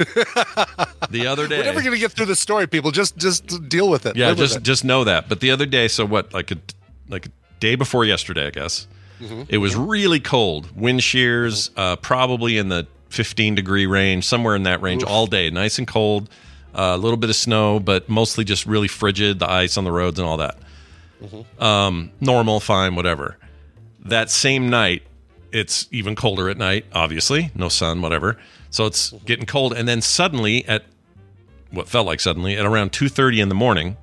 the other day, We're never going to get through the story, people. Just just deal with it. yeah, Live just it. just know that. But the other day, so what? Like a like a day before yesterday, I guess. Mhm. It was really cold. Wind shears, uh, probably in the 15 degree range, somewhere in that range, Oof. all day. Nice and cold. Uh, a little bit of snow, but mostly just really frigid. The ice on the roads and all that. Um, normal, fine, whatever. That same night, it's even colder at night. Obviously, no sun, whatever. So it's getting cold, and then suddenly, at what felt like suddenly, at around two thirty in the morning,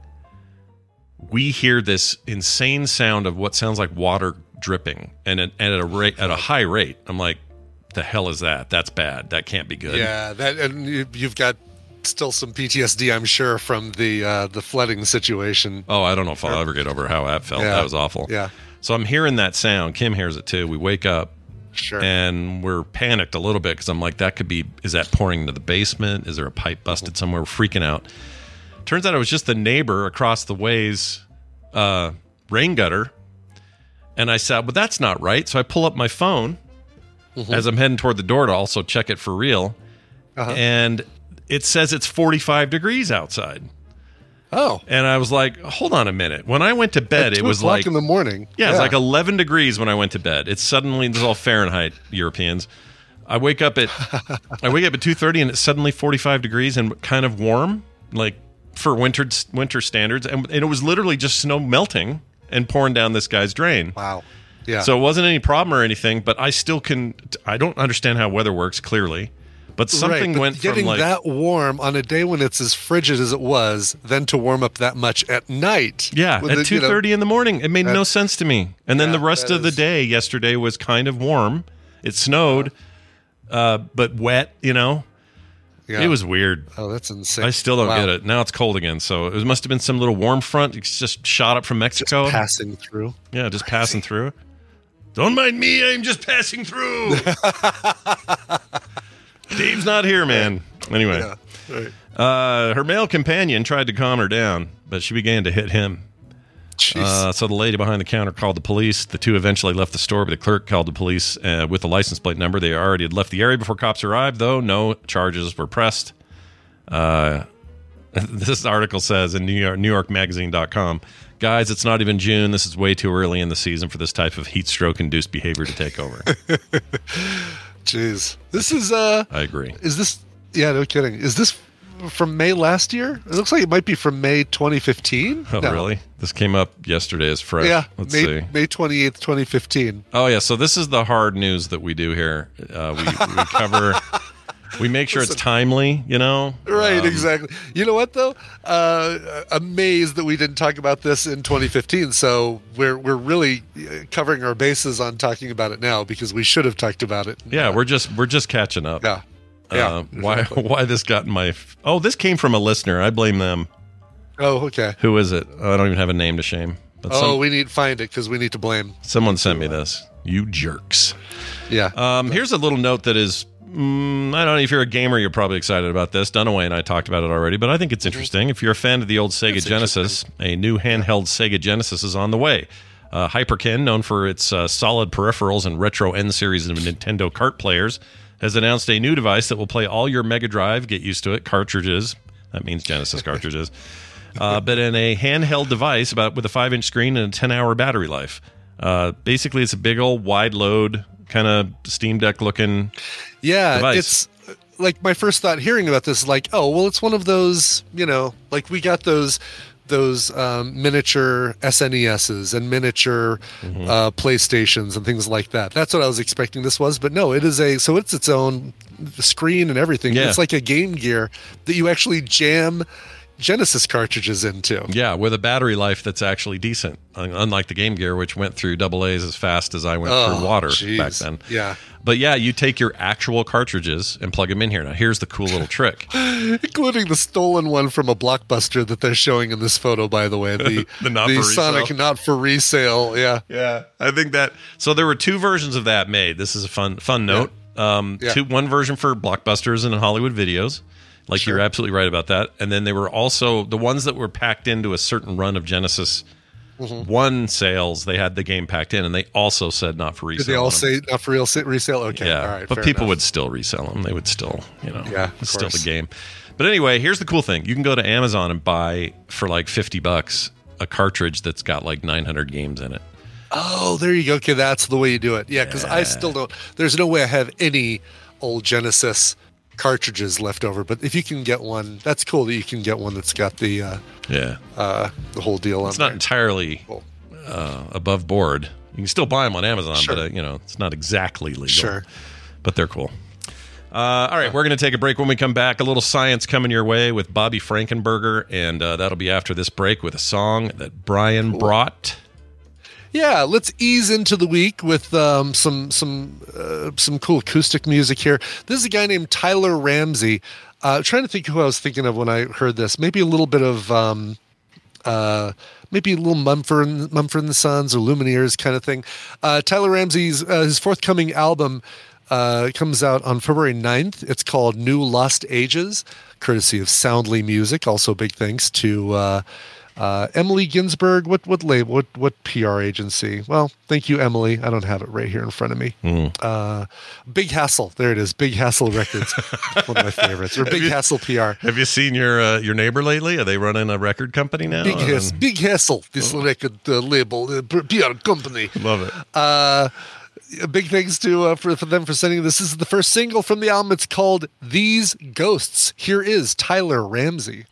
we hear this insane sound of what sounds like water dripping, and at, and at a rate at a high rate. I'm like, the hell is that? That's bad. That can't be good. Yeah, that and you've got still some PTSD, I'm sure, from the uh, the flooding situation. Oh, I don't know if I'll ever get over how that felt. Yeah. That was awful. Yeah. So I'm hearing that sound. Kim hears it too. We wake up. Sure. And we're panicked a little bit because I'm like, that could be, is that pouring into the basement? Is there a pipe busted somewhere? We're freaking out. Turns out it was just the neighbor across the way's uh, rain gutter. And I said, well, that's not right. So I pull up my phone Mhm. as I'm heading toward the door to also check it for real. Uh-huh. And it says it's 45 degrees outside. Oh. And I was like, hold on a minute. When I went to bed, it was like in the morning. yeah, it's like 11 degrees when I went to bed. It's suddenly this is all Fahrenheit Europeans. I wake up at I wake up at 2:30 and it's suddenly 45 degrees and kind of warm, like for winter winter standards and, and it was literally just snow melting and pouring down this guy's drain. Wow. Yeah. So it wasn't any problem or anything, but I still can I don't understand how weather works clearly. But something right, but went getting from like that warm on a day when it's as frigid as it was, then to warm up that much at night. Yeah, at two thirty you know- in the morning, it made no sense to me. And then Yeah, the rest of the day yesterday was kind of warm. It snowed, uh, but wet. You know, Yeah. it was weird. Oh, that's insane. I still don't Wow. get it. Now it's cold again, so it must have been some little warm front. It's just shot up from Mexico, passing through. Yeah, just passing through. Don't mind me. I'm just passing through. Dave's not here, man. Anyway, Yeah, right. uh, her male companion tried to calm her down, but she began to hit him. Uh, so the lady behind the counter called the police. The two eventually left the store, but the clerk called the police uh, with the license plate number. They already had left the area before cops arrived, though. No charges were pressed. Uh, this article says in New York, NewYorkMagazine.com, guys, it's not even June. This is way too early in the season for this type of heat stroke induced behavior to take over. Jeez, this is uh, I agree. is this? Yeah, no kidding. Is this from May last year? It looks like it might be from May 2015. Oh, No. really? This came up yesterday as fresh. Yeah, Let's May, see. May 28th, 2015. Oh yeah, so this is the hard news that we do here. Uh, we, we cover, we make sure it's timely. You know, Right, Um, exactly. You know what though? Uh, amazed that we didn't talk about this in 2015. So we're we're really uh, covering our bases on talking about it now because we should have talked about it. Yeah, we're just we're just catching up. Yeah, Uh, yeah, why why this got in my? f- Oh, this came from a listener. I blame them. Oh, okay. Who is it? I don't even have a name to shame. But Oh, some- we need to find it because we need to blame. someone sent me this. You jerks. Yeah. Um, here's a little note that is. Mm, I don't know if you're a gamer, you're probably excited about this. Dunaway and I talked about it already, but I think it's interesting. If you're a fan of the old Sega Genesis, a new handheld Sega Genesis is on the way. Uh, Hyperkin, known for its uh, solid peripherals and RetroN series of Nintendo cart players, has announced a new device that will play all your Mega Drive, get used to it, cartridges. That means Genesis cartridges. Uh, but in a handheld device about with a five inch screen and a 10 hour battery life. Uh, basically, it's a big old wide load, kind of Steam Deck looking. Yeah, device. it's like my first thought hearing about this is like, oh, well, it's one of those, you know, like we got those those um, miniature SNESs and miniature Mm-hmm. uh, PlayStations and things like that. That's what I was expecting this was, but no, it is a so it's its own screen and everything. Yeah. It's like a Game Gear that you actually jam Genesis cartridges into. Yeah, with a battery life that's actually decent, unlike the Game Gear, which went through double A's as fast as I went Oh, through water jeez. back then. Yeah. But yeah, you take your actual cartridges and plug them in here. Now, here's the cool little trick. Including the stolen one from a blockbuster that they're showing in this photo, by the way. The, The not for Sonic not for resale. Yeah. Yeah, I think that. So there were two versions of that made. This is a fun fun note. Um, Yeah. two, one version for blockbusters and Hollywood videos. Like you're absolutely right about that. And then they were also the ones that were packed into a certain run of Genesis Mhm. one sales. They had the game packed in, and they also said not for resale. Did they all say not for real resale? Okay. Yeah, All right. but people enough. would still resell them. They would still, you know, Yeah, it's still the game. But anyway, here's the cool thing: you can go to Amazon and buy for like fifty bucks a cartridge that's got like 900 games in it. Oh, there you go. Okay, that's the way you do it. Yeah, because I still don't. There's no way I have any old Genesis cartridges left over. But if you can get one, that's cool that you can get one that's got the uh, Yeah, uh, the whole deal on. it's not there. entirely uh, above board. You can still buy them on Amazon, Sure. but uh, you know it's not exactly legal. Sure. but they're cool. Uh, all right, we're going to take a break. When we come back, a little science coming your way with Bobby Frankenberger, and uh, that'll be after this break with a song that Brian brought. Yeah, let's ease into the week with um, some some uh, some cool acoustic music here. This is a guy named Tyler Ramsey. Uh, trying to think who I was thinking of when I heard this. Maybe a little bit of um, uh, maybe a little Mumford and, Mumford and Sons or Lumineers kind of thing. Uh, Tyler Ramsey's uh, his forthcoming album uh, comes out on February 9th. It's called New Lost Ages, courtesy of Soundly Music. Also, big thanks to uh, Emily Ginsberg. What what label? What what PR agency? Well, thank you, Emily. I don't have it right here in front of me. Uh, Big Hassle. There it is. Big Hassle Records. One of my favorites. Or Big you- Hassle PR. Have you seen your uh, your neighbor lately? Are they running a record company now? Big Hassle. Big Hassle. This record uh, label uh, PR company. Love it. Uh, big thanks to uh, for, for them for sending this. This is the first single from the album. It's called "These Ghosts." Here is Tyler Ramsey.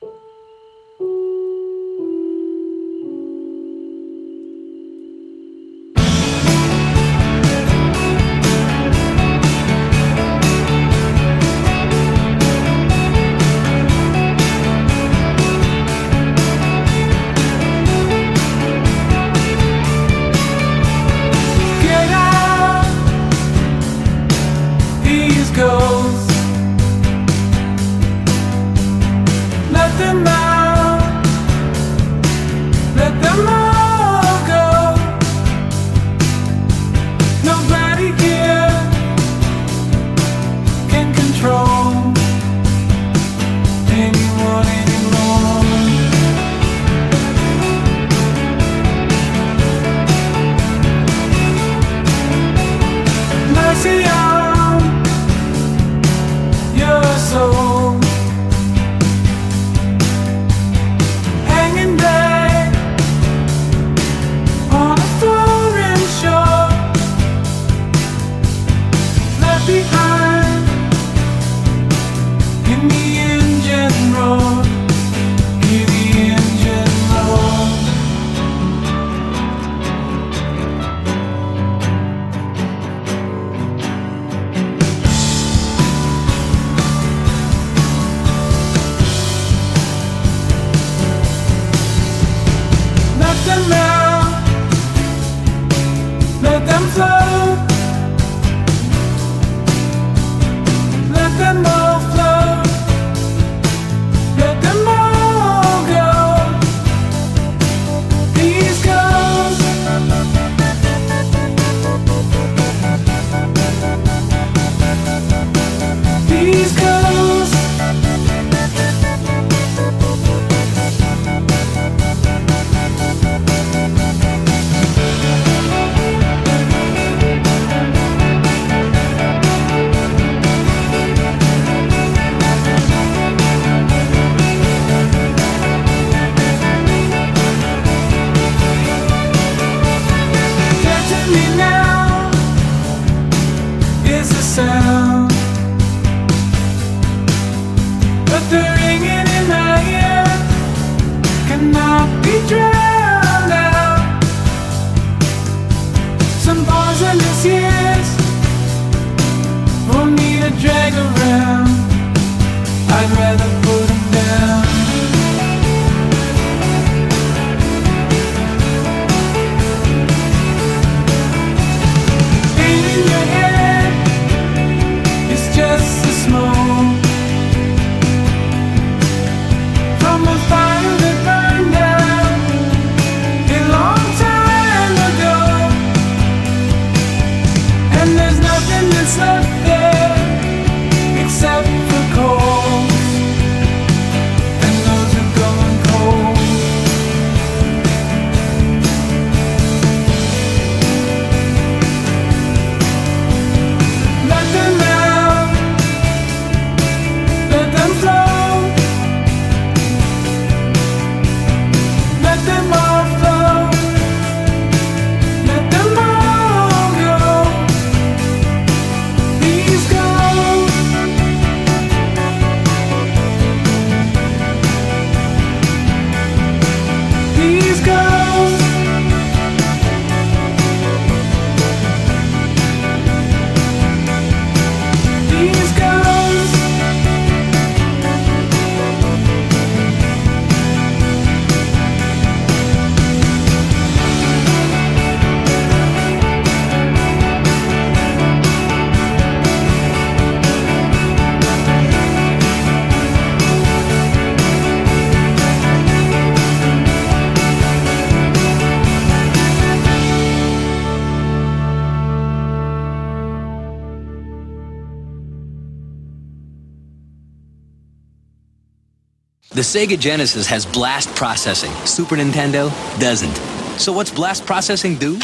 The Sega Genesis has blast processing. Super Nintendo doesn't. So what's blast processing do?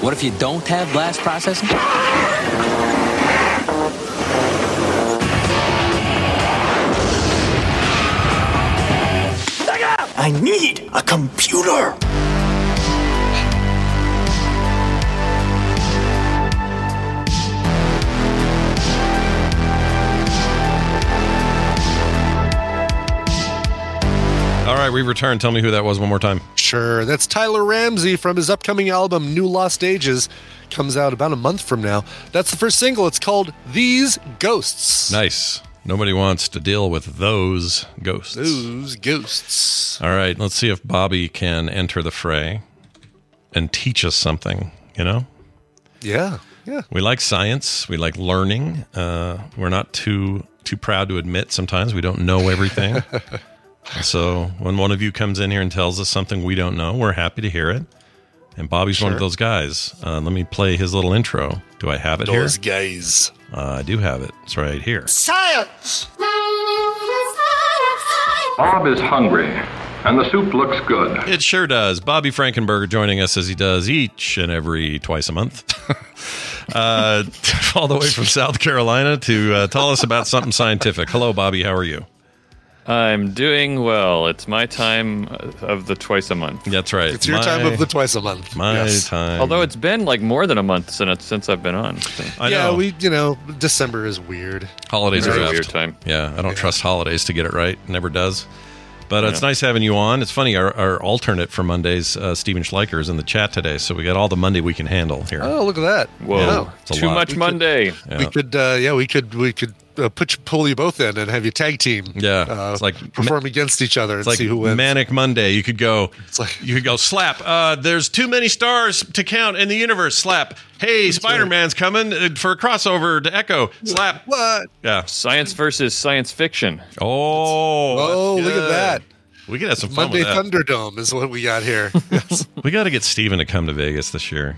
What if you don't have blast processing? I need a computer. Right, we return. Tell me who that was one more time. Sure, that's Tyler Ramsey from his upcoming album New Lost Ages. Comes out about a month from now. That's the first single. It's called These Ghosts. Nice. Nobody wants to deal with those ghosts. Those ghosts. All right, let's see if Bobby can enter the fray and teach us something, you know? Yeah, yeah. We like science. We like learning. Uh, we're not too too proud to admit sometimes we don't know everything. so when one of you comes in here and tells us something we don't know, we're happy to hear it. And Bobby's one of those guys. Uh, let me play his little intro. Do I have it Those here? guys. Uh, I do have it. It's right here. Science! Bob is hungry, and the soup looks good. It sure does. Bobby Frankenberger joining us as he does each and every twice a month. uh, all the way from South Carolina to uh, tell us about something scientific. Hello, Bobby. How are you? I'm doing well. It's my time of the twice a month. That's right. It's your time of the twice a month. My Yes. time. Although it's been like more than a month since since I've been on. so. I yeah, know. we you know December is weird. holidays Very are weird time. Yeah, I don't trust holidays to get it right. Never does. But it's Yeah. nice having you on. It's funny, our, our alternate for Mondays, uh, Stephen Schleicher, is in the chat today. So we got all the Monday we can handle here. Oh, look at that! Whoa, Yeah. Too lot. much We could- Monday. Yeah. We could, uh, yeah, we could, we could uh, put you, pull you both in and have you tag team. Yeah, uh, it's like perform against each other and It's like see who wins. Manic Monday. You could go. It's like- you could go slap. Uh, there's too many stars to count in the universe. Slap. Hey, Spider Man's coming uh, for a crossover to Echo. Slap. what? Yeah. Science versus science fiction. Oh. Oh, look at that! We could have some fun Monday with that. Thunderdome is what we got here. Yes. We got to get Steven to come to Vegas this year.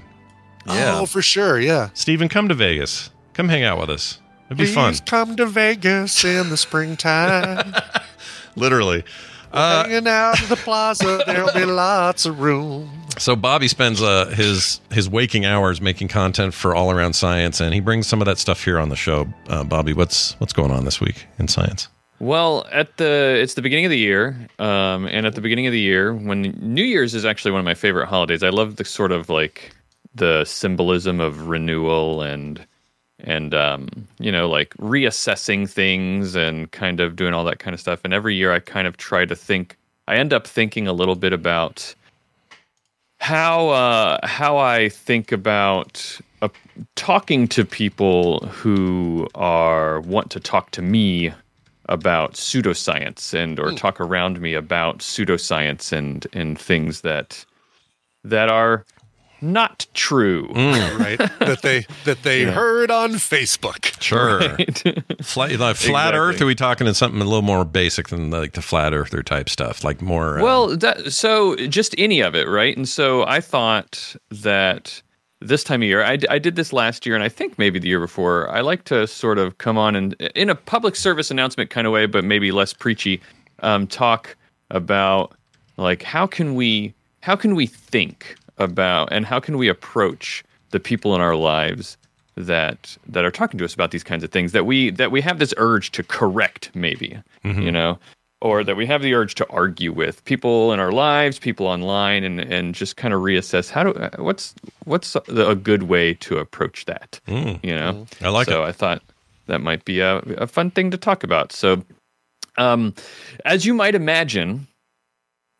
Yeah. Oh, for sure. Yeah. Steven, come to Vegas. Come hang out with us. It'd be Please fun. come to Vegas in the springtime. Literally. Uh, Hanging out at the plaza, there'll be lots of room. So Bobby spends uh, his his waking hours making content for all around science, and he brings some of that stuff here on the show. Uh, Bobby, what's what's going on this week in science? Well, at the it's the beginning of the year, um, and at the beginning of the year, when New Year's is actually one of my favorite holidays. I love the sort of like the symbolism of renewal and and um, you know like reassessing things and kind of doing all that kind of stuff. And every year, I kind of try to think. I end up thinking a little bit about how uh, how I think about uh, talking to people who are want to talk to me about pseudoscience and or talk around me about pseudoscience and and things that that are not true. right? that they that they Yeah. heard on Facebook. Sure. Right? Flat, like flat Exactly. Earth? Are we talking in something a little more basic than like the flat earther type stuff? Like more. uh, Well, that so just any of it, right? And so I thought that this time of year, I, d- I did this last year, and I think maybe the year before. I like to sort of come on and, in a public service announcement kind of way, but maybe less preachy, um, talk about like how can we how can we think about and how can we approach the people in our lives that that are talking to us about these kinds of things that we that we have this urge to correct maybe Mhm. you know? Or that we have the urge to argue with people in our lives people online and and just kind of reassess how do what's what's a good way to approach that Mm. you know? I like so i thought that might be a, a fun thing to talk about. So um as you might imagine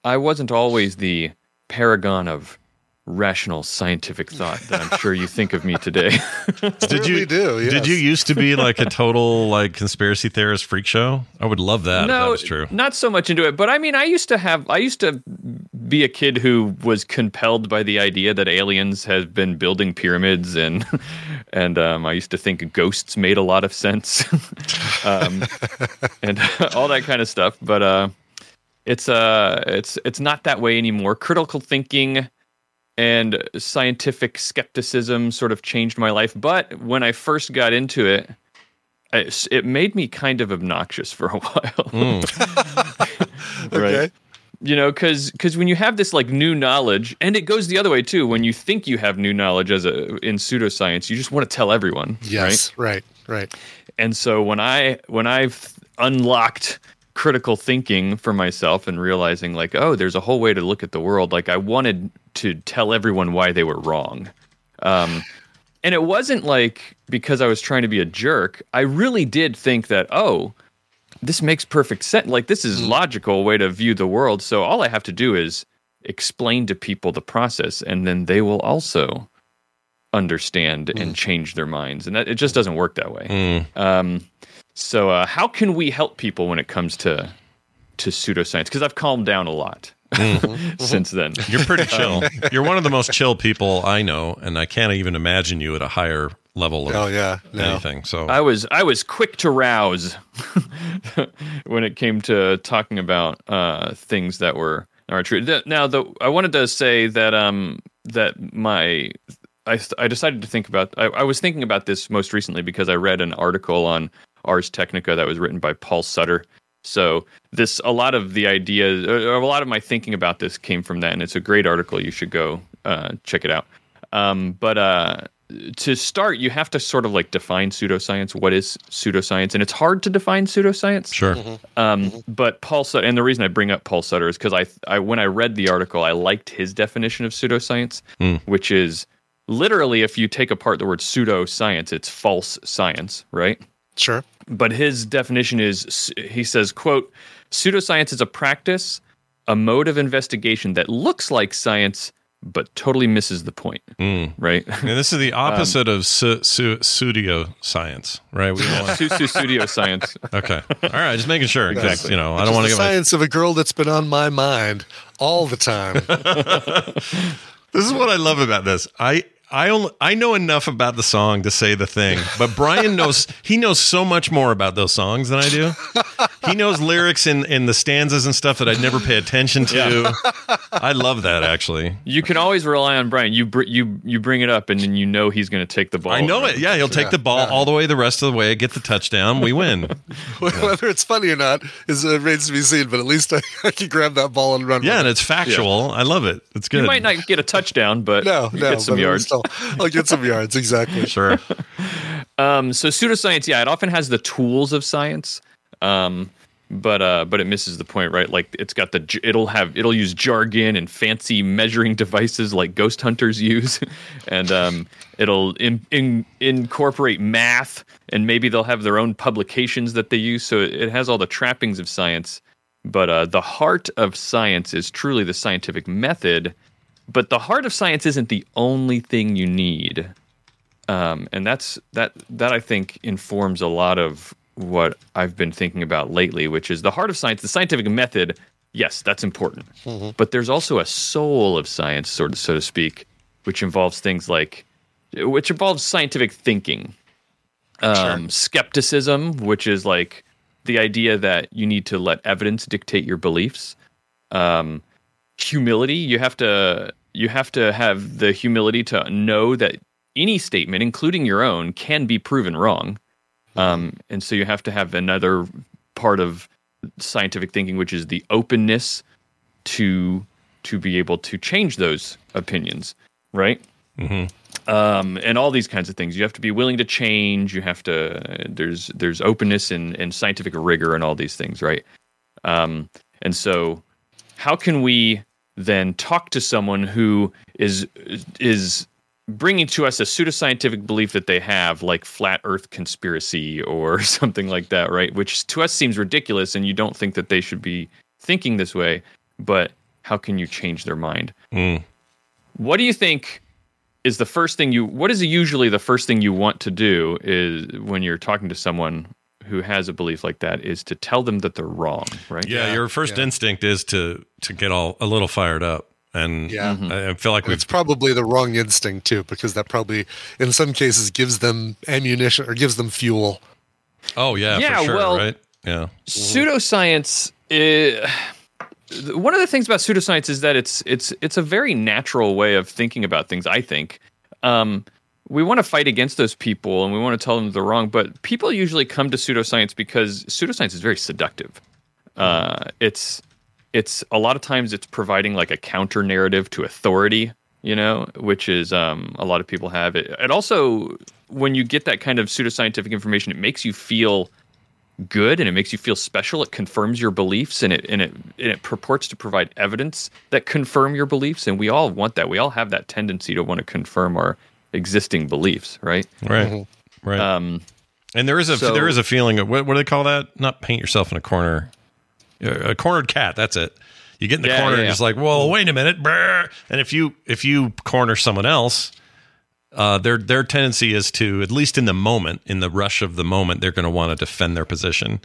i wasn't always the paragon of rational scientific thought that i'm sure you think of me today Did you do? Did you used to be like a total like conspiracy theorist freak show? I would love that. if that was true. Not so much into it, but I mean, I used to have, I used to be a kid who was compelled by the idea that aliens have been building pyramids, and and um, I used to think ghosts made a lot of sense, um, and all that kind of stuff. But uh, it's uh, it's it's not that way anymore. Critical thinking and scientific skepticism sort of changed my life. But when I first got into it, I, it made me kind of obnoxious for a while. Hmm. Okay. You know, because because when you have this like new knowledge, and it goes the other way too. When you think you have new knowledge as a in pseudoscience, you just want to tell everyone. Yes. Right. Right. And so when I when I've unlocked critical thinking for myself and realizing like, oh, there's a whole way to look at the world. Like I wanted to tell everyone why they were wrong. Um, and it wasn't like because I was trying to be a jerk. I really did think that, oh, this makes perfect sense. Like this is logical way to view the world. So all I have to do is explain to people the process, and then they will also understand and change their minds. And that, it just doesn't work that way. Um, so uh, how can we help people when it comes to to pseudoscience? Because I've calmed down a lot since then. You're pretty chill. You're one of the most chill people I know, and I can't even imagine you at a higher level of Oh yeah. No. anything. So I was I was quick to rouse when it came to talking about uh, things that were are true. Now, the I wanted to say that um that my I I decided to think about I, I was thinking about this most recently because I read an article on Ars Technica that was written by Paul Sutter. So this a lot of the ideas a lot of my thinking about this came from that, and it's a great article. You should go uh, check it out. Um, but uh, to start, you have to sort of like define pseudoscience. What is pseudoscience? And it's hard to define pseudoscience. Sure. Um, But Paul Sutter, and the reason I bring up Paul Sutter is because I, I, when I read the article, I liked his definition of pseudoscience, Mm. which is literally if you take apart the word pseudoscience, it's false science, right? Sure. But his definition is, he says, "quote Pseudoscience is a practice, a mode of investigation that looks like science." But totally misses the point, Mm. right? And this is the opposite of su- su- studio science, right? We don't want- Su- su- studio science. okay. All right. Just making sure. Exactly. You know, I don't want to the get my science of a girl that's been on my mind all the time. This is what I love about this. I I only I know enough about the song to say the thing, but Brian knows he knows so much more about those songs than I do. He knows lyrics in in the stanzas and stuff that I'd never pay attention to. I love that actually. You can always rely on Brian. You br- you you bring it up, and then you know he's going to take the ball. I know it. Yeah, he'll take Yeah, the ball yeah. all the way the rest of the way, get the touchdown, we win. Whether it's funny or not is uh, remains to be seen. But at least I, I can grab that ball and run. Yeah, with and it. it's factual. I love it. It's good. You might not get a touchdown, but no, you no, get some yards. Still, I'll get some yards exactly. Sure. Um, so pseudoscience, yeah, it often has the tools of science, um, but uh, but it misses the point, right? Like it's got the it'll have it'll use jargon and fancy measuring devices like ghost hunters use, and um, it'll in, in, incorporate math, and maybe they'll have their own publications that they use. So it has all the trappings of science, but uh, the heart of science is truly the scientific method. But the heart of science isn't the only thing you need. Um, and that's that that I think informs a lot of what I've been thinking about lately, which is the heart of science, the scientific method. Yes, that's important, but there's also a soul of science, sort of so to speak, which involves things like, which involves scientific thinking, um, skepticism, which is like the idea that you need to let evidence dictate your beliefs. Um, humility, you have to you have to have the humility to know that any statement, including your own, can be proven wrong. Um, and so you have to have another part of scientific thinking, which is the openness to to be able to change those opinions, right? Mm-hmm. um, and all these kinds of things. You have to be willing to change. You have to there's there's openness and, and scientific rigor and all these things, right? Um, and so, how can we then talk to someone who is is bringing to us a pseudoscientific belief that they have, like flat Earth conspiracy or something like that, right? Which to us seems ridiculous, and you don't think that they should be thinking this way. But how can you change their mind? Mm. What do you think is the first thing you? What is usually the first thing you want to do is when you're talking to someone who has a belief like that is to tell them that they're wrong, right? Yeah, your first instinct is to to get all a little fired up, and Yeah. Mm-hmm. I, I feel like It's probably the wrong instinct too, because that probably, in some cases, gives them ammunition or gives them fuel. Oh yeah, Yeah, for sure, well- right? Yeah, pseudoscience uh, one of the things about pseudoscience is that it's it's it's a very natural way of thinking about things i think um, we want to fight against those people and we want to tell them they're wrong but people usually come to pseudoscience because pseudoscience is very seductive uh, it's it's a lot of times it's providing like a counter narrative to authority you know which is um, a lot of people have it it also when you get that kind of pseudoscientific information it makes you feel good and it makes you feel special. It confirms your beliefs and it and it and it purports to provide evidence that confirm your beliefs. And we all want that. We all have that tendency to want to confirm our existing beliefs, right? right, right. Um, and there is a so- there is a feeling of what, what do they call that? Not paint yourself in a corner, a cornered cat. That's it. You get in the Yeah, corner yeah, and yeah. it's like, well, wait a minute, brr. and if you if you corner someone else. Uh, their their tendency is to at least in the moment, in the rush of the moment, they're going to want to defend their position,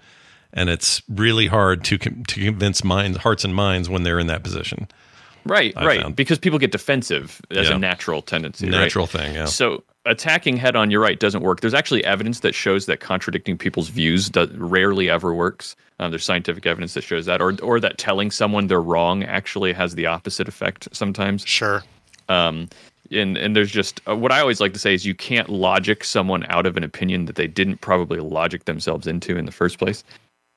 and it's really hard to to convince minds, hearts and minds when they're in that position. Right, I right. found. Because people get defensive as Yeah. a natural tendency. right? Natural thing, yeah. So attacking head on, you're right, doesn't work. There's actually evidence that shows that contradicting people's views does, rarely ever works. Uh, there's scientific evidence that shows that, or or that telling someone they're wrong actually has the opposite effect sometimes. Sure. Um, and and there's just uh, what I always like to say is you can't logic someone out of an opinion that they didn't probably logic themselves into in the first place.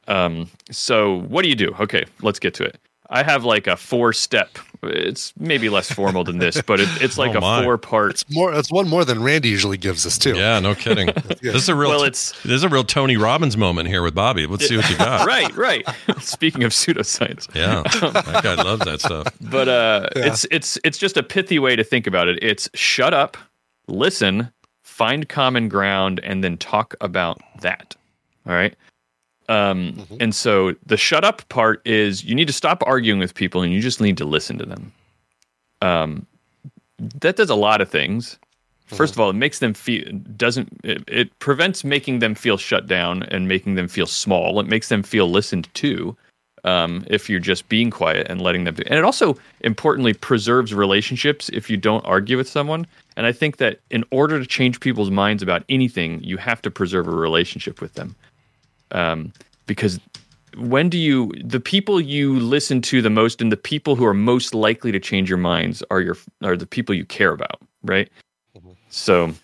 Um, so what do you do? Okay, let's get to it. I have like a four step. It's maybe less formal than this, but it, it's like Oh, a four part. It's more. It's one more than Randy usually gives us too. Yeah, no kidding. This is a real. Well, it's- this is a real Tony Robbins moment here with Bobby. Let's see what you got. right, right. Speaking of pseudoscience, Yeah, that guy loves that stuff. but uh, Yeah. it's it's it's just a pithy way to think about it. It's shut up, listen, find common ground, and then talk about that. All right. Um, and so the shut up part is you need to stop arguing with people and you just need to listen to them. Um, that does a lot of things. First of all, it makes them feel doesn't it, it prevents making them feel shut down and making them feel small. It makes them feel listened to. Um, if you're just being quiet and letting them do, and it also importantly preserves relationships if you don't argue with someone. And I think that in order to change people's minds about anything, you have to preserve a relationship with them. Um, because when do you the people you listen to the most and the people who are most likely to change your minds are your are the people you care about, right? So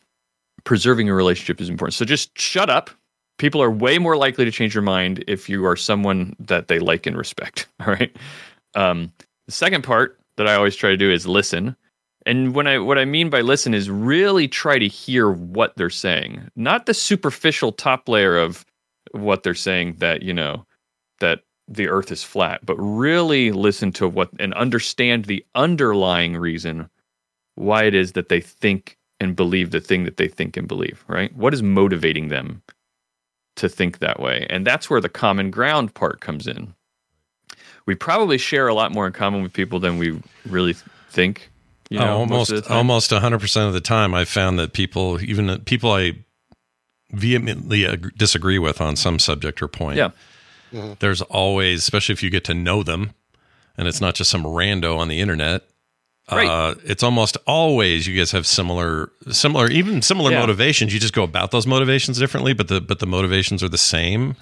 preserving a relationship is important. So just shut up. People are way more likely to change your mind if you are someone that they like and respect. All right. Um, the second part that I always try to do is listen. And when I what I mean by listen is really try to hear what they're saying, not the superficial top layer of what they're saying that you know that the earth is flat, but really listen to what and understand the underlying reason why it is that they think and believe the thing that they think and believe, right? What is motivating them to think that way? And that's where the common ground part comes in. We probably share a lot more in common with people than we really think. You oh, know, oh, almost of the time. almost 100% of the time I've found that people even people I vehemently ag- disagree with on some subject or point. Yeah. There's always especially if you get to know them and it's not just some rando on the internet. Right. Uh, it's almost always you guys have similar similar even similar Yeah. motivations. You just go about those motivations differently, but the but the motivations are the same.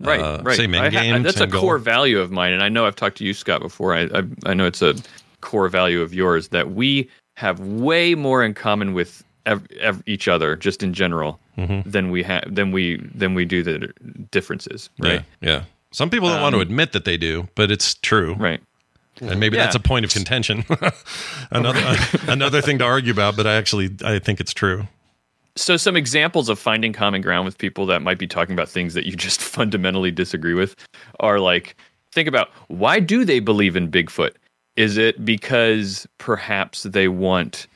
Right, Uh, right. Same end I ha- game. that's a goal. core value of mine, and I know I've talked to you, Scott, before. I I, I know it's a core value of yours that we have way more in common with ev- ev- each other, just in general, Mhm. than we have than we than we do the differences, right? Yeah, yeah. Some people don't want to Um, admit that they do, but it's true. Right. And maybe Yeah. that's a point of contention. another another thing to argue about, but I actually I think it's true. So, some examples of finding common ground with people that might be talking about things that you just fundamentally disagree with are like, think about why do they believe in Bigfoot? Is it because perhaps they want,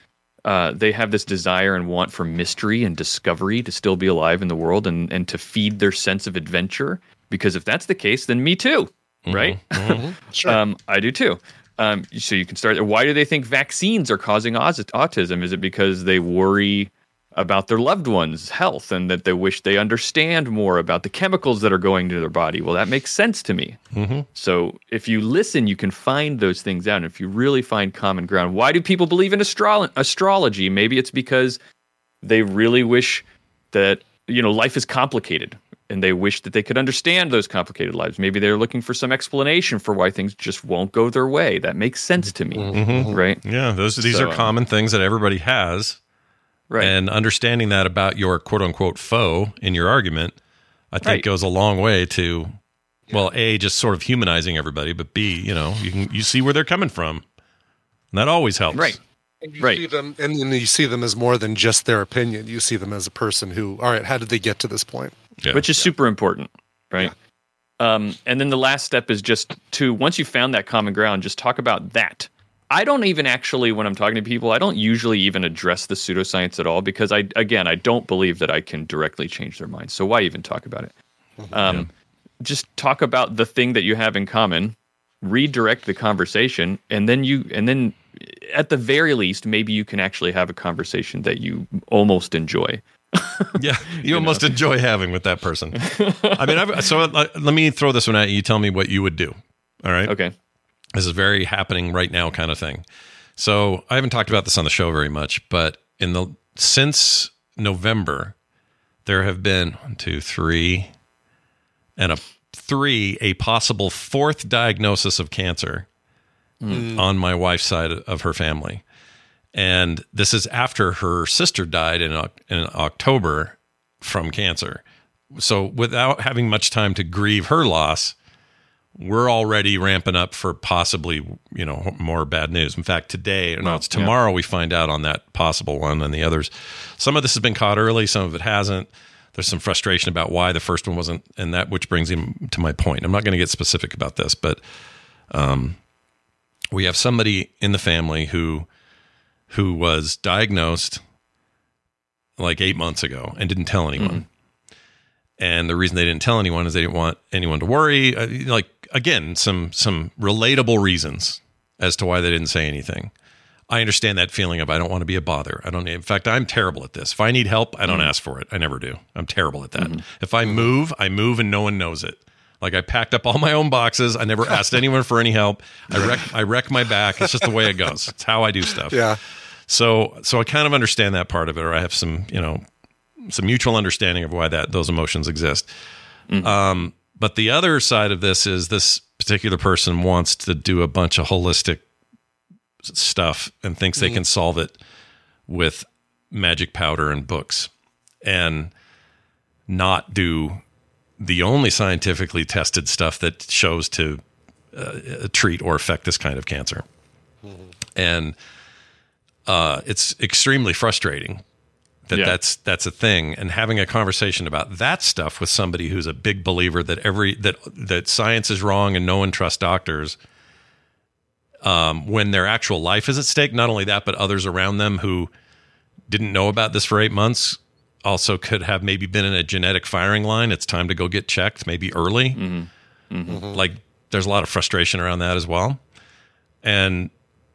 uh, they have this desire and want for mystery and discovery to still be alive in the world and, and to feed their sense of adventure? Because if that's the case, then me too, right? Sure. Um, I do too. Um, so you can start. Why do they think vaccines are causing autism? Is it because they worry about their loved ones' health and that they wish they understand more about the chemicals that are going to their body? Well, that makes sense to me. Mm-hmm. So if you listen, you can find those things out. And if you really find common ground, why do people believe in astro- astrology? Maybe it's because they really wish that you know life is complicated and they wish that they could understand those complicated lives maybe they're looking for some explanation for why things just won't go their way that makes sense to me Mhm. right Yeah, those these So, are uh, common things that everybody has. Right. And understanding that about your quote unquote foe in your argument, I think Right. goes a long way to well, A, just sort of humanizing everybody, but B, you know, you can you see where they're coming from. And that always helps. Right. And you Right. see them, and then you see them as more than just their opinion. You see them as a person who, all right, how did they get to this point? Yeah. which is super important, right? Um, and then the last step is just to once you found that common ground, just talk about that. I don't even actually, when I'm talking to people, I don't usually even address the pseudoscience at all because I, again, I don't believe that I can directly change their minds. So why even talk about it? Um, Just talk about the thing that you have in common, redirect the conversation, and then you, and then at the very least, maybe you can actually have a conversation that you almost enjoy. yeah, you, almost enjoy having with that person. I mean, I've, so uh, let me throw this one at you. You tell me what you would do. All right. Okay. This is very happening right now kind of thing. So I haven't talked about this on the show very much, but in the since November, there have been one, two, three, and a three, a possible fourth diagnosis of cancer Mm. on my wife's side of her family. And this is after her sister died in, in October from cancer. So without having much time to grieve her loss, we're already ramping up for possibly, you know, more bad news. In fact, today, or no, it's yeah. tomorrow we find out on that possible one and the others. Some of this has been caught early, some of it hasn't. There's some frustration about why the first one wasn't, and that which brings him to my point. I'm not going to get specific about this, but um, we have somebody in the family who who was diagnosed like eight months ago and didn't tell anyone. And the reason they didn't tell anyone is they didn't want anyone to worry. Uh, like again, some some relatable reasons as to why they didn't say anything. I understand that feeling of I don't want to be a bother. I don't. In fact, I'm terrible at this. If I need help, I don't mm. ask for it. I never do. I'm terrible at that. Mm-hmm. If I mm-hmm. move, I move and no one knows it. Like I packed up all my own boxes. I never asked anyone for any help. I wreck I wreck my back. It's just the way it goes. It's how I do stuff. Yeah. So so I kind of understand that part of it, or I have some you know some mutual understanding of why that those emotions exist. Mm-hmm. Um, but the other side of this is this particular person wants to do a bunch of holistic stuff and thinks they can solve it with magic powder and books, and not do the only scientifically tested stuff that shows to uh, treat or affect this kind of cancer. And uh, it's extremely frustrating that Yeah. that's that's a thing. And having a conversation about that stuff with somebody who's a big believer that every that that science is wrong and no one trusts doctors um, when their actual life is at stake not only that but others around them who didn't know about this for eight months also could have maybe been in a genetic firing line. It's time to go get checked maybe early. Mm-hmm. Mm-hmm. Mm-hmm. Like there's a lot of frustration around that as well. And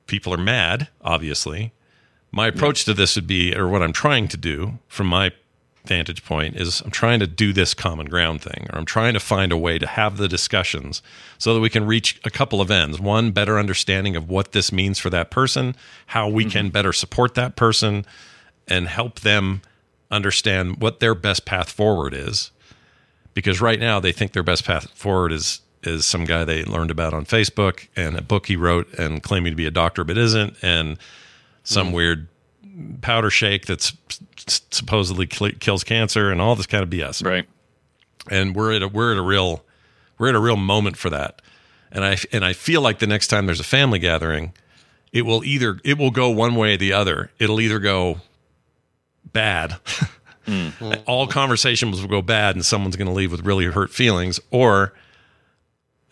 people are mad obviously my approach to this would be or what i'm trying to do from my vantage point is i'm trying to do this common ground thing or i'm trying to find a way to have the discussions so that we can reach a couple of ends. One better understanding of what this means for that person how we can mm-hmm. better support that person and help them understand what their best path forward is. Because right now they think their best path forward is is some guy they learned about on Facebook and a book he wrote and claiming to be a doctor but isn't, and some mm-hmm. weird powder shake that's supposedly kills cancer and all this kind of BS. Right. And we're at a we're at a real we're at a real moment for that. And I and I feel like the next time there's a family gathering, it will either it will go one way or the other. It'll either go bad. Mm. All conversations will go bad and someone's going to leave with really hurt feelings or